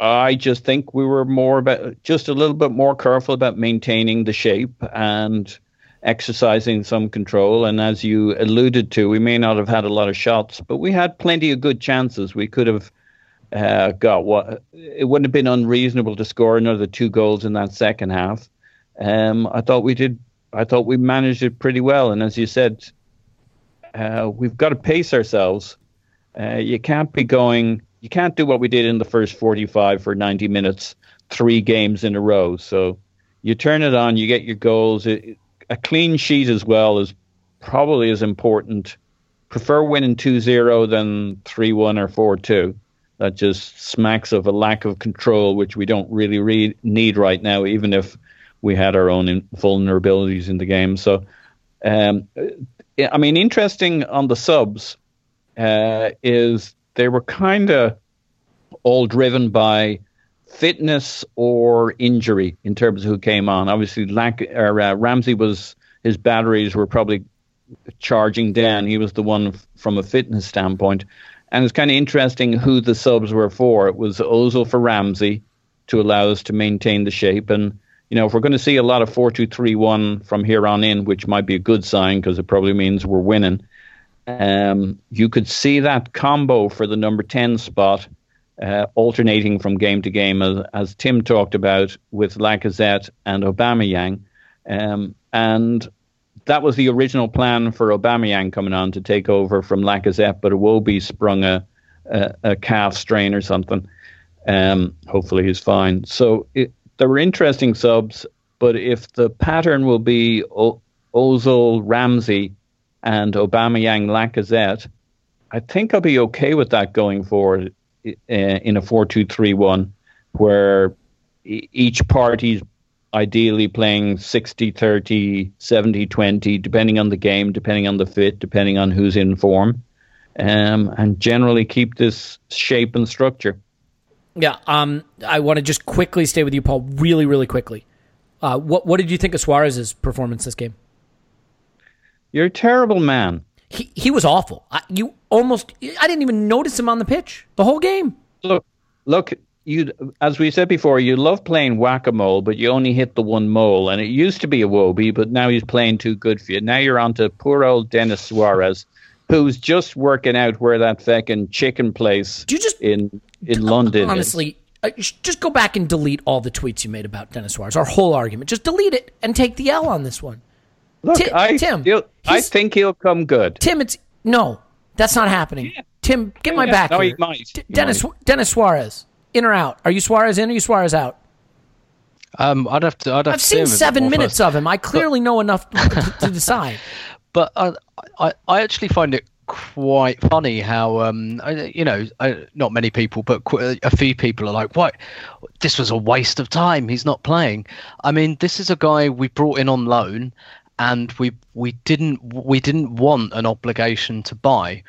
I just think we were more about just a little bit more careful about maintaining the shape and exercising some control. And as you alluded to, we may not have had a lot of shots, but we had plenty of good chances. We could have uh, got what it wouldn't have been unreasonable to score another two goals in that second half. Um, I thought we did. I thought we managed it pretty well. And as you said, uh, we've got to pace ourselves. Uh, you can't be going you can't do what we did in the first 45 for 90 minutes, three games in a row. So you turn it on, you get your goals. It, a clean sheet as well is probably as important. Prefer winning 2 0 than 3 1 or 4 2. That just smacks of a lack of control, which we don't really re- need right now, even if we had our own vulnerabilities in the game. So, um, I mean, interesting on the subs uh, is they were kind of all driven by fitness or injury in terms of who came on. Obviously, lack, or, uh, Ramsey was his batteries were probably charging down. He was the one f- from a fitness standpoint, and it's kind of interesting who the subs were for. It was Ozil for Ramsey to allow us to maintain the shape, and you know if we're going to see a lot of four two three one from here on in, which might be a good sign because it probably means we're winning. Um, you could see that combo for the number 10 spot uh, alternating from game to game, as, as, Tim talked about with Lacazette and Aubameyang. Um, and that was the original plan for Aubameyang coming on to take over from Lacazette, but Iwobi sprung a, a, a calf strain or something. Um, hopefully he's fine. So it, there were interesting subs, but if the pattern will be o- Ozil, Ramsey, and Aubameyang Lacazette, I think I'll be okay with that going forward uh, in a 4 2 3 1, where each party's ideally playing 60 30, 70 20, depending on the game, depending on the fit, depending on who's in form, um, and generally keep this shape and structure. Yeah, um, I want to just quickly stay with you, Paul, really, really quickly. Uh, what what did you think of Suarez's performance this game? You're a terrible man. He he was awful. I, you almost I didn't even notice him on the pitch the whole game. Look, look, you as we said before, you love playing whack a mole, but you only hit the one mole. And it used to be Iwobi, but now he's playing too good for you. Now you're on to poor old Denis Suarez, who's just working out where that fucking chicken place Do you just in in London. Honestly, uh, just go back and delete all the tweets you made about Denis Suarez. Our whole argument. Just delete it and take the L on this one. Look, Ti- I, Tim, he'll- I think he'll come good. Tim, it's no, that's not happening. Tim, get my Yeah, back no, here. he might. D- He Denis might. Dennis Suarez, in or out? Are you Suarez in? Or are you Suarez out? Um, I'd have to. I'd have I've to seen him seven minutes first. of him. I clearly know enough to, to decide. but I, I, I actually find it quite funny how um you know not many people but a few people are like what this was a waste of time he's not playing i mean this is a guy we brought in on loan and we we didn't we didn't want an obligation to buy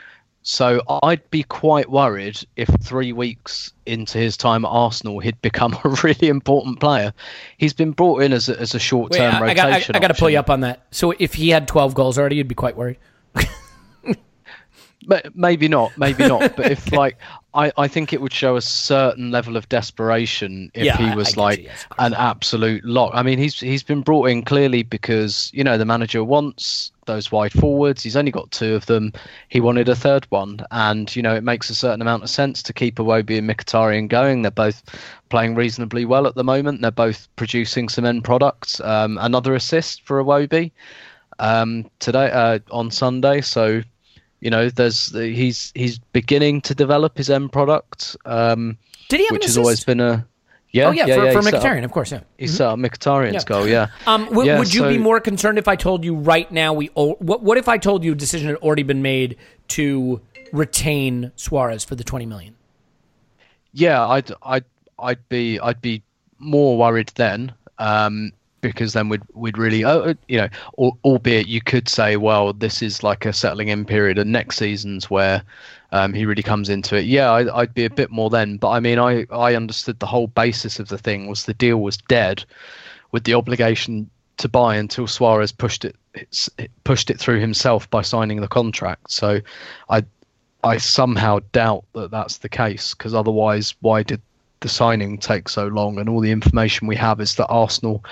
so I'd be quite worried if three weeks into his time at Arsenal he'd become a really important player. He's been brought in as a, as a short term I, I rotation. got I got to pull you up on that. So if he had 12 goals already, you'd be quite worried. Ma- maybe not maybe not but if like I, I think it would show a certain level of desperation if Yeah, I- he I was get you, like yes, an absolute lock. I mean he's he's been brought in clearly because you know the manager wants those wide forwards. He's only got two of them. He wanted a third one. And you know it makes a certain amount of sense to keep Iwobi and Mkhitaryan going. They're both playing reasonably well at the moment. They're both producing some end products. Um, another assist for Iwobi um, today uh, on Sunday. So, you know, there's he's he's beginning to develop his end product, um, Did he have which has always been a yeah oh yeah, yeah for, yeah, for Mkhitaryan, of course. Yeah. He set up Mkhitaryan's Yeah. goal, yeah. Um, w- Yeah, would you be more concerned if I told you right now we? o- What, what if I told you a decision had already been made to retain Suarez for the 20 million? Yeah, I'd I'd I'd be I'd be more worried then, um, because then we'd we'd really oh, you know, al- albeit you could say, well, this is like a settling in period, and next season's where um, he really comes into it. Yeah, I'd, I'd be a bit more then, but I mean, I I understood the whole basis of the thing was the deal was dead, with the obligation to buy until Suarez pushed it it pushed it through himself by signing the contract. So, I I somehow doubt that that's the case because otherwise, why did the signing take so long? And all the information we have is that Arsenal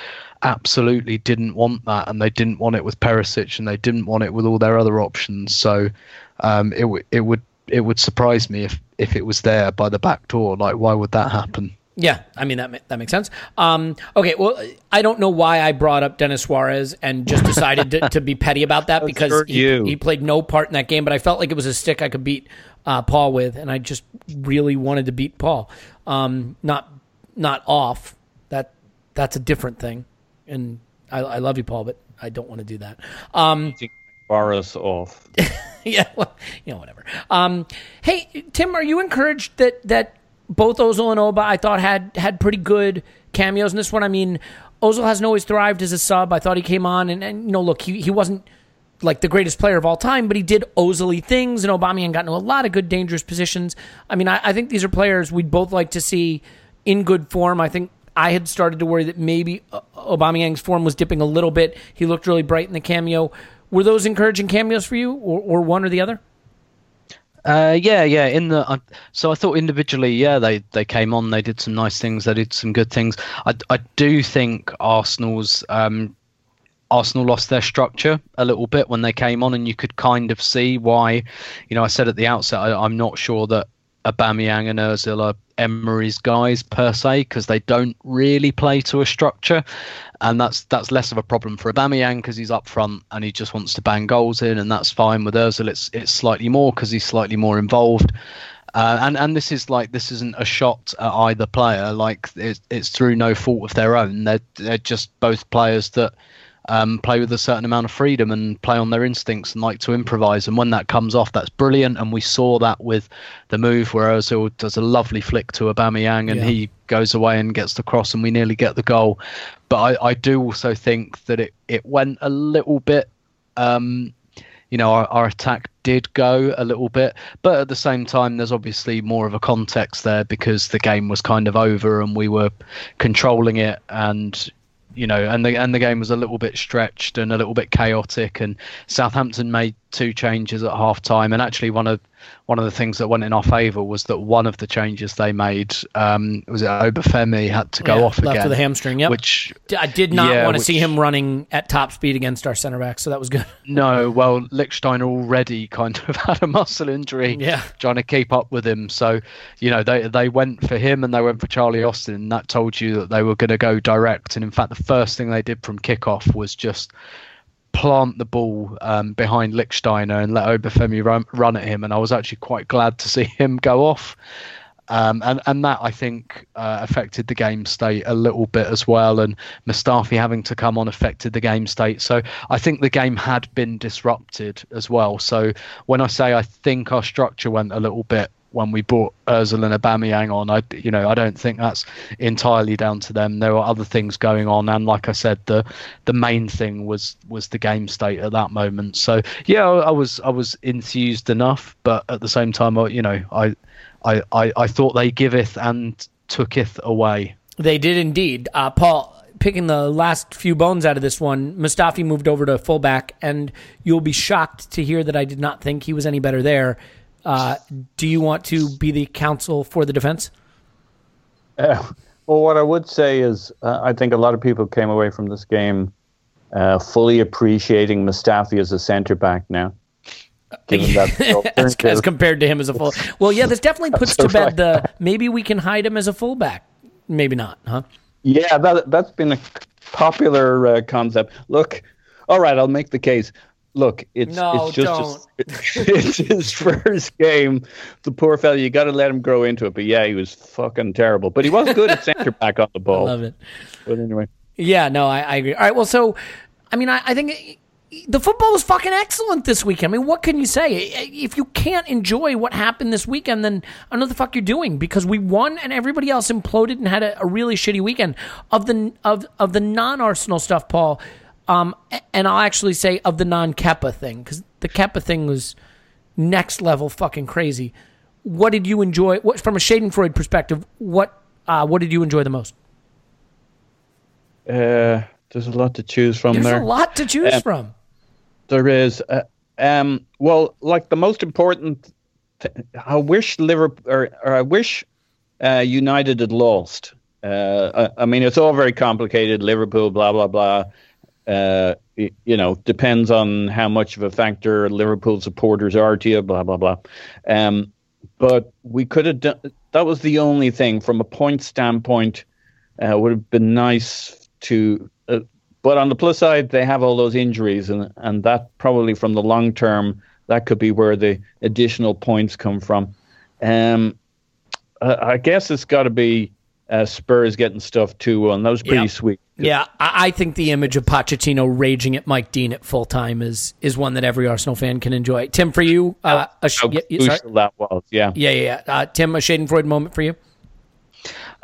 absolutely didn't want that, and they didn't want it with Perisic, and they didn't want it with all their other options. So um, it w- it would it would surprise me if if it was there by the back door. Like, why would that happen? Yeah, I mean that ma- that makes sense. Um, okay, well, I don't know why I brought up Denis Suarez and just decided to, to be petty about that because he, you. he played no part in that game, but I felt like it was a stick I could beat uh, Paul with, and I just really wanted to beat Paul. Um, not not off that that's a different thing, and I, I love you, Paul, but I don't want to do that. Um, Boris off. yeah, well, you know, whatever. Um, hey, Tim, are you encouraged that that both Ozil and Oba I thought had had pretty good cameos in this one? I mean, Ozil hasn't always thrived as a sub. I thought he came on and, and you know, look, he he wasn't like the greatest player of all time, but he did Ozily things, and Aubameyang got into a lot of good, dangerous positions. I mean, I, I think these are players we'd both like to see in good form. I think I had started to worry that maybe uh, Aubameyang's form was dipping a little bit. He looked really bright in the cameo. Were those encouraging cameos for you, or, or one or the other? Uh, yeah, yeah. In the uh, so I thought individually, yeah, they they came on, they did some nice things, they did some good things. I I do think Arsenal's um, Arsenal lost their structure a little bit when they came on, and you could kind of see why. You know, I said at the outset, I, I'm not sure that Aubameyang and Özil are Emery's guys per se because they don't really play to a structure, and that's that's less of a problem for Aubameyang because he's up front and he just wants to bang goals in, and that's fine. With Özil, it's it's slightly more because he's slightly more involved. Uh, and and this is like this isn't a shot at either player. Like it's, it's through no fault of their own. They're they're just both players that um, play with a certain amount of freedom and play on their instincts and like to improvise. And when that comes off, that's brilliant. And we saw that with the move where Ozil does a lovely flick to Aubameyang and Yeah. he goes away and gets the cross and we nearly get the goal. But I, I do also think that it, it went a little bit. Um, you know, our, our attack did go a little bit, but at the same time, there's obviously more of a context there because the game was kind of over and we were controlling it, and you know, and the and the game was a little bit stretched and a little bit chaotic. And Southampton made two changes at half time, and actually one of one of the things that went in our favour was that one of the changes they made um, was it Obafemi had to go Yeah, off left again, with a hamstring. Yep. which I did not Yeah, want to see him running at top speed against our center back, so that was good. No, well, Lichtsteiner already kind of had a muscle injury, Yeah. trying to keep up with him. So, you know, they they went for him and they went for Charlie Austin, and that told you that they were going to go direct. And in fact, the first thing they did from kickoff was just plant the ball um, behind Lichtsteiner and let Obafemi run, run at him. And I was actually quite glad to see him go off. Um, and, and that I think uh, affected the game state a little bit as well. And Mustafi having to come on affected the game state. So I think the game had been disrupted as well. So when I say I think our structure went a little bit when we brought Özil and Aubameyang on, I you know I don't think that's entirely down to them. There were other things going on, and like I said, the the main thing was was the game state at that moment. So yeah, I, I was I was enthused enough, but at the same time, I- you know, I I, I, I thought they giveth and tooketh away. They did indeed. Uh, Paul, picking the last few bones out of this one, Mustafi moved over to fullback, and you'll be shocked to hear that I did not think he was any better there. Uh, do you want to be the counsel for the defense? Uh, well, what I would say is, uh, I think a lot of people came away from this game uh, fully appreciating Mustafi as a centre back now. Given that the as, as compared to him as a full. Well, yeah, this definitely puts to bed the maybe we can hide him as a fullback. Maybe not, huh? Yeah, that that's been a popular uh, concept. Look, all right, I'll make the case. Look, it's No, it's just it's his first game. The poor fella, you got to let him grow into it. But yeah, he was fucking terrible. But he was good at centre back on the ball. I Love it. But anyway, Yeah, no, I, I agree. All right, well, so I mean, I, I think the football was fucking excellent this weekend. I mean, what can you say? If you can't enjoy what happened this weekend, then I don't know what the fuck you're doing because we won and everybody else imploded and had a, a really shitty weekend. Of the of of the non Arsenal stuff, Paul, um, and I'll actually say of the non Kepa thing because the Kepa thing was next level fucking crazy. What did you enjoy? What from a Schadenfreude perspective? What uh, what did you enjoy the most? uh, there's a lot to choose from There's there. a lot to choose Um, from. There is. Uh, um, well, like the most important, th- I wish Liverpool or, or I wish uh, United had lost. Uh, I, I mean, it's all very complicated. Liverpool, blah blah blah. Uh, y- you know, depends on how much of a factor Liverpool supporters are to you. Blah blah blah. Um, but we could have done. That was the only thing from a point standpoint. Uh, would have been nice to. Uh, but on the plus side, they have all those injuries, and and that probably from the long term, that could be where the additional points come from. Um, I guess it's got to be uh, Spurs getting stuff too, and that was pretty Yeah. sweet. Yeah, I, I think the image of Pochettino raging at Mike Dean at full time is is one that every Arsenal fan can enjoy. Tim, for you, uh, a sh- How yeah, yeah, sorry? that was, yeah. yeah, yeah, yeah. Uh, Tim, a Schadenfreude moment for you.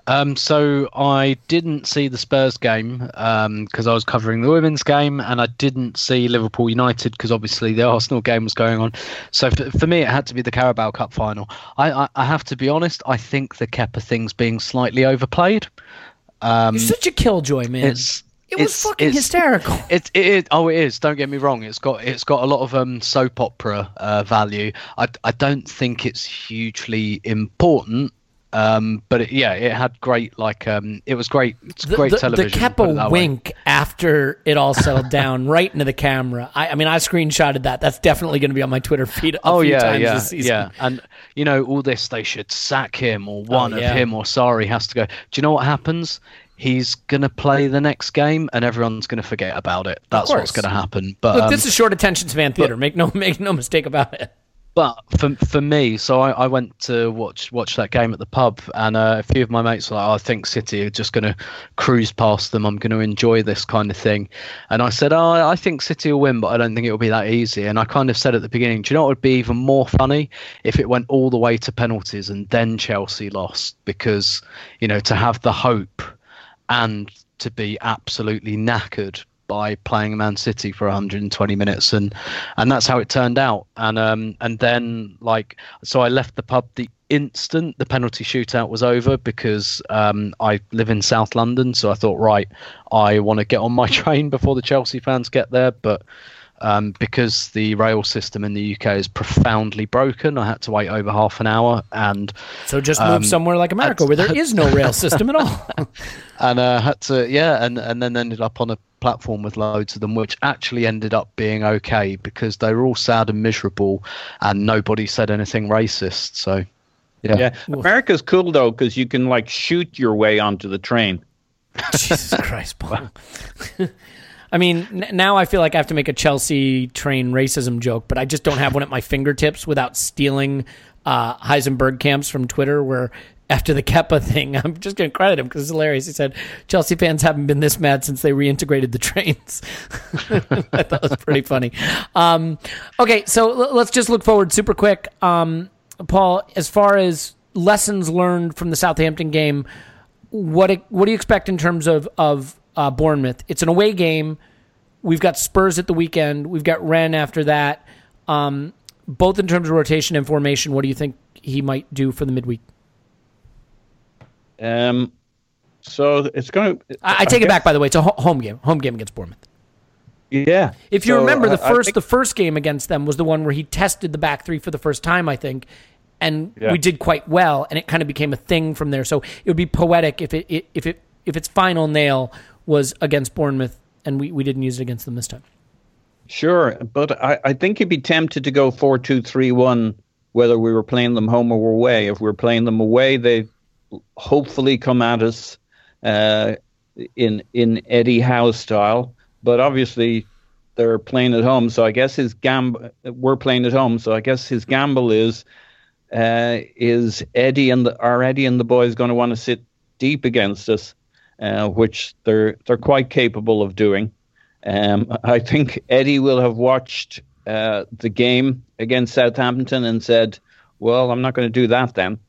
Um, so I didn't see the Spurs game because I was covering the women's game, and I didn't see Liverpool United because obviously the Arsenal game was going on. So for, for me, it had to be the Carabao Cup final. I, I, I have to be honest. I think the Kepa thing's being slightly overplayed. Um, You're such a killjoy, man. it was it's- fucking it's- hysterical. It, it, it oh it is. Don't get me wrong. It's got it's got a lot of um soap opera uh, value. I I don't think it's hugely important. Um, but it, yeah, it had great like um it was great. It's great the, television. the Kepa that way. wink after it all settled down, right into the camera. I, I mean, I screenshotted that. That's definitely going to be on my Twitter feed. A Oh few yeah, times yeah, this season. yeah. And you know all this, they should sack him or one Oh, yeah. of him or Sarri has to go. Do you know what happens? He's gonna play the next game, and everyone's gonna forget about it. That's what's gonna happen. But Look, um, this is short attention span theater. make no make no mistake about it. But for for me, so I, I went to watch watch that game at the pub, and uh, a few of my mates were like, oh, "I think City are just going to cruise past them. I'm going to enjoy this kind of thing." And I said, "Oh, I think City will win, but I don't think it will be that easy." And I kind of said at the beginning, "Do you know what would be even more funny if it went all the way to penalties and then Chelsea lost? Because you know to have the hope and to be absolutely knackered." By playing Man City for 120 minutes, and and that's how it turned out. And um and then like so, I left the pub the instant the penalty shootout was over because um I live in South London, so I thought right, I want to get on my train before the Chelsea fans get there, but. um, because the rail system in the UK is profoundly broken. I had to wait over half an hour, and So just move Um, somewhere like America where there is no rail system at all. and uh, had to yeah, and and then ended up on a platform with loads of them, which actually ended up being okay because they were all sad and miserable, and nobody said anything racist. So yeah, Yeah, America's cool though because you can like shoot your way onto the train. Jesus Christ, Paul. I mean, n- now I feel like I have to make a Chelsea train racism joke, but I just don't have one at my fingertips without stealing uh, Heisenberg camps from Twitter, where after the Kepa thing, I'm just going to credit him because it's hilarious. He said, Chelsea fans haven't been this mad since they reintegrated the trains. I thought it was pretty funny. Um, okay, so l- let's just look forward super quick. Um, Paul, as far as lessons learned from the Southampton game, what what do you expect in terms of of uh, Bournemouth? It's an away game. We've got Spurs at the weekend. We've got Rennes after that. Um, both in terms of rotation and formation, what do you think he might do for the midweek? Um, so it's going to. I, I take it back, by the way. It's a home game. Home game against Bournemouth. Yeah. If you So, remember, the I- I first think- the first game against them was the one where he tested the back three for the first time, I think, and Yeah. we did quite well, and it kind of became a thing from there. So it would be poetic if it, it if it if its final nail was against Bournemouth, and we, we didn't use it against them this time. Sure, but I, I think you'd be tempted to go four two three one whether we were playing them home or away. If we were playing them away, they hopefully come at us uh, in in Eddie Howe style. But obviously, they're playing at home, so I guess his gamble. We're playing at home, so I guess his gamble is uh, is Eddie and the are Eddie and the boys going to want to sit deep against us, uh, which they're they're quite capable of doing. Um, I think Eddie will have watched uh, the game against Southampton and said, "Well, I'm not going to do that then."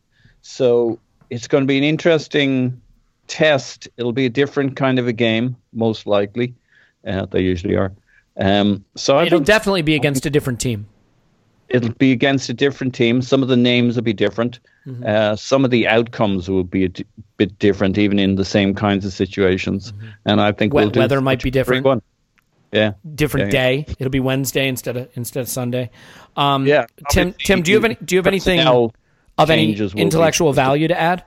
So it's going to be an interesting test. It'll be a different kind of a game, most likely. Uh, they usually are. Um, so I It'll definitely be against a different team. it'll be against a different team. Some of the names will be different. Mm-hmm. Uh, some of the outcomes will be a d- bit different, even in the same kinds of situations. And I think We- we'll do weather might be different. 3-1. Yeah. Different Yeah, yeah. day. It'll be Wednesday instead of instead of Sunday. Um, Yeah, Tim. Tim, do you have any? Do you have anything personnel of any changes be- intellectual value to add?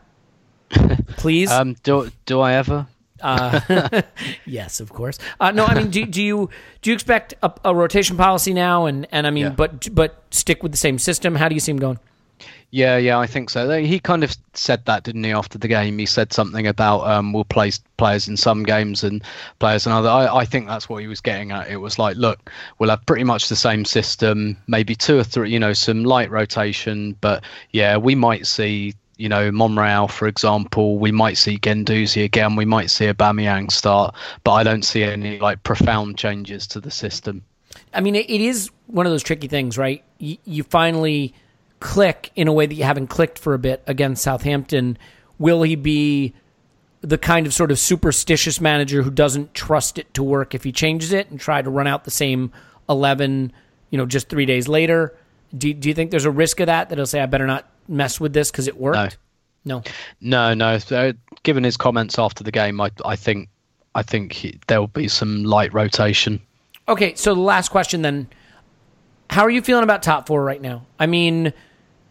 Please. um, do do I ever? Uh, yes, of course. Uh, no, I mean, do, do you do you expect a, a rotation policy now? And, and I mean, Yeah. but but stick with the same system. How do you see him going? Yeah, yeah, I think so. He kind of said that, didn't he, after the game? He said something about um, we'll play players in some games and players in other. I, I think that's what he was getting at. It was like, look, we'll have pretty much the same system, maybe two or three, you know, some light rotation, but yeah, we might see, you know, Monreal, for example, we might see Guendouzi again, we might see a Aubameyang start, but I don't see any like profound changes to the system. I mean, it, is one of those tricky things, right? You finally click in a way that you haven't clicked for a bit against Southampton. Will he be the kind of sort of superstitious manager who doesn't trust it to work if he changes it and try to run out the same 11, you know, just three days later? Do, do you think there's a risk of that, that he'll say, I better not mess with this because it worked? No. No, no. So, given his comments after the game, I, I think, I think he, there'll be some light rotation. Okay, so the last question then. How are you feeling about top four right now? I mean,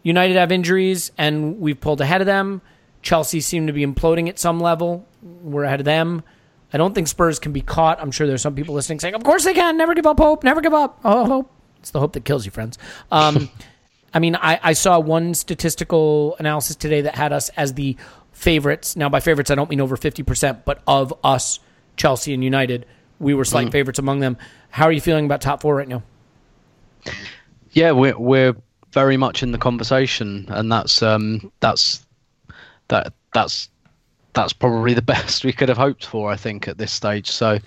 United have injuries and we've pulled ahead of them. Chelsea seem to be imploding at some level. We're ahead of them. I don't think Spurs can be caught. I'm sure there's some people listening saying, Of course they can. Never give up hope. Never give up. Oh, hope. It's the hope that kills you, friends. Um, I mean, I, I saw one statistical analysis today that had us as the favorites. Now, by favorites, I don't mean over 50%, but of us, Chelsea and United, we were slight favorites among them. How are you feeling about top four right now? Yeah, we're we're very much in the conversation, and that's um that's that that's that's probably the best we could have hoped for. I think at this stage. So,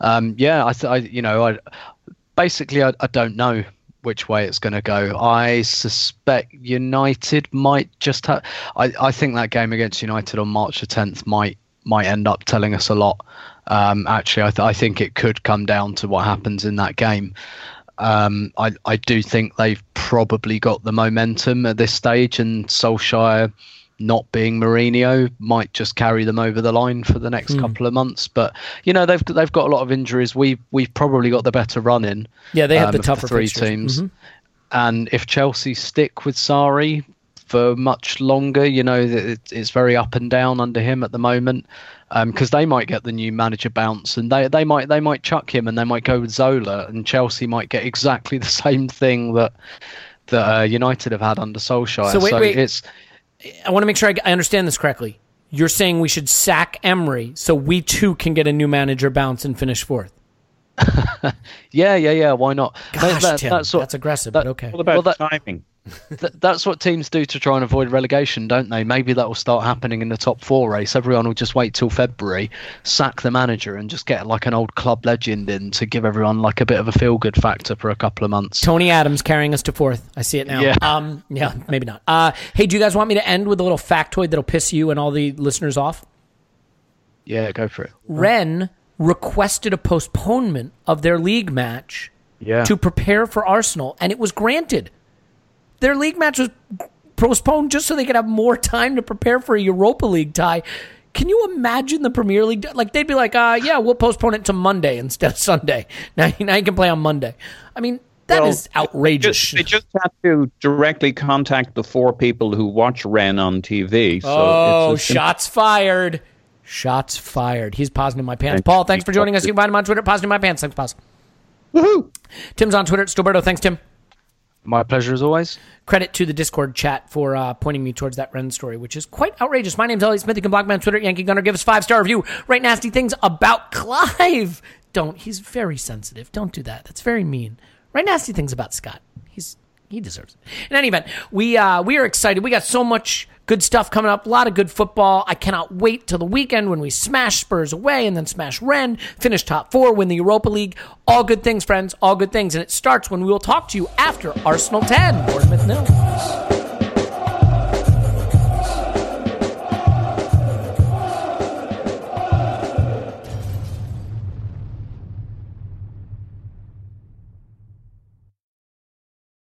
um, yeah, I, th- I you know I basically I, I don't know which way it's going to go. I suspect United might just have. I, I think that game against United on March the 10th might might end up telling us a lot. Um, actually, I, th- I think it could come down to what happens in that game. Um, I, I do think they've probably got the momentum at this stage, and Solskjaer not being Mourinho might just carry them over the line for the next couple of months. But you know they've they've got a lot of injuries. We we've probably got the better run in. Yeah, they have the of tougher three fixtures. teams. Mhm. And if Chelsea stick with Sarri for much longer, you know it, it's very up and down under him at the moment. Because they might get the new manager bounce, and they they might they might chuck him, and they might go with Zola, and Chelsea might get exactly the same thing that that uh, United have had under Solskjaer. So wait, wait. it's I want to make sure I, I understand this correctly. You're saying we should sack Emery so we too can get a new manager bounce and finish fourth. yeah yeah yeah. Why not? Gosh, That- Tim, that's what- that's aggressive, that- but okay. What about Well, that- timing? Th- that's what teams do to try and avoid relegation, don't they? Maybe that will start happening in the top four race. Everyone will just wait till February, sack the manager, and just get like an old club legend in to give everyone like a bit of a feel good factor for a couple of months. Tony Adams carrying us to fourth. I see it now. Yeah. Um, yeah, maybe not. Uh, hey, do you guys want me to end with a little factoid that'll piss you and all the listeners off? Yeah, go for it. Rennes requested a postponement of their league match Yeah. to prepare for Arsenal, and it was granted. Their league match was postponed just so they could have more time to prepare for a Europa League tie. Can you imagine the Premier League? Like they'd be like, uh, "Yeah, we'll postpone it to Monday instead of Sunday. Now, now you can play on Monday." I mean, that is Well, outrageous. Just, they just have to directly contact the four people who watch Rennes on TV. So oh, it's a simple- shots fired! Shots fired. He's Poznan in my pants. Paul, thanks for joining us. You can find him on Twitter. Poznan in my pants. Thanks, pause. Woohoo! Tim's on Twitter. It's Stillberto. Thanks, Tim. My pleasure as always. credit to the Discord chat for uh, pointing me towards that Rennes story, which is quite outrageous. My name's Elliot Smith. You can block me on Twitter, Yankee Gunner. Give us five star review. Write nasty things about Clive. Don't. He's very sensitive. Don't do that. That's very mean. Write nasty things about Scott. He's he deserves it. In any event, we uh, we are excited. We got so much good stuff coming up. A lot of good football. I cannot wait till the weekend when we smash Spurs away and then smash Rennes, finish top four, win the Europa League. All good things, friends. All good things. And it starts when we will talk to you after Arsenal 10, Bournemouth.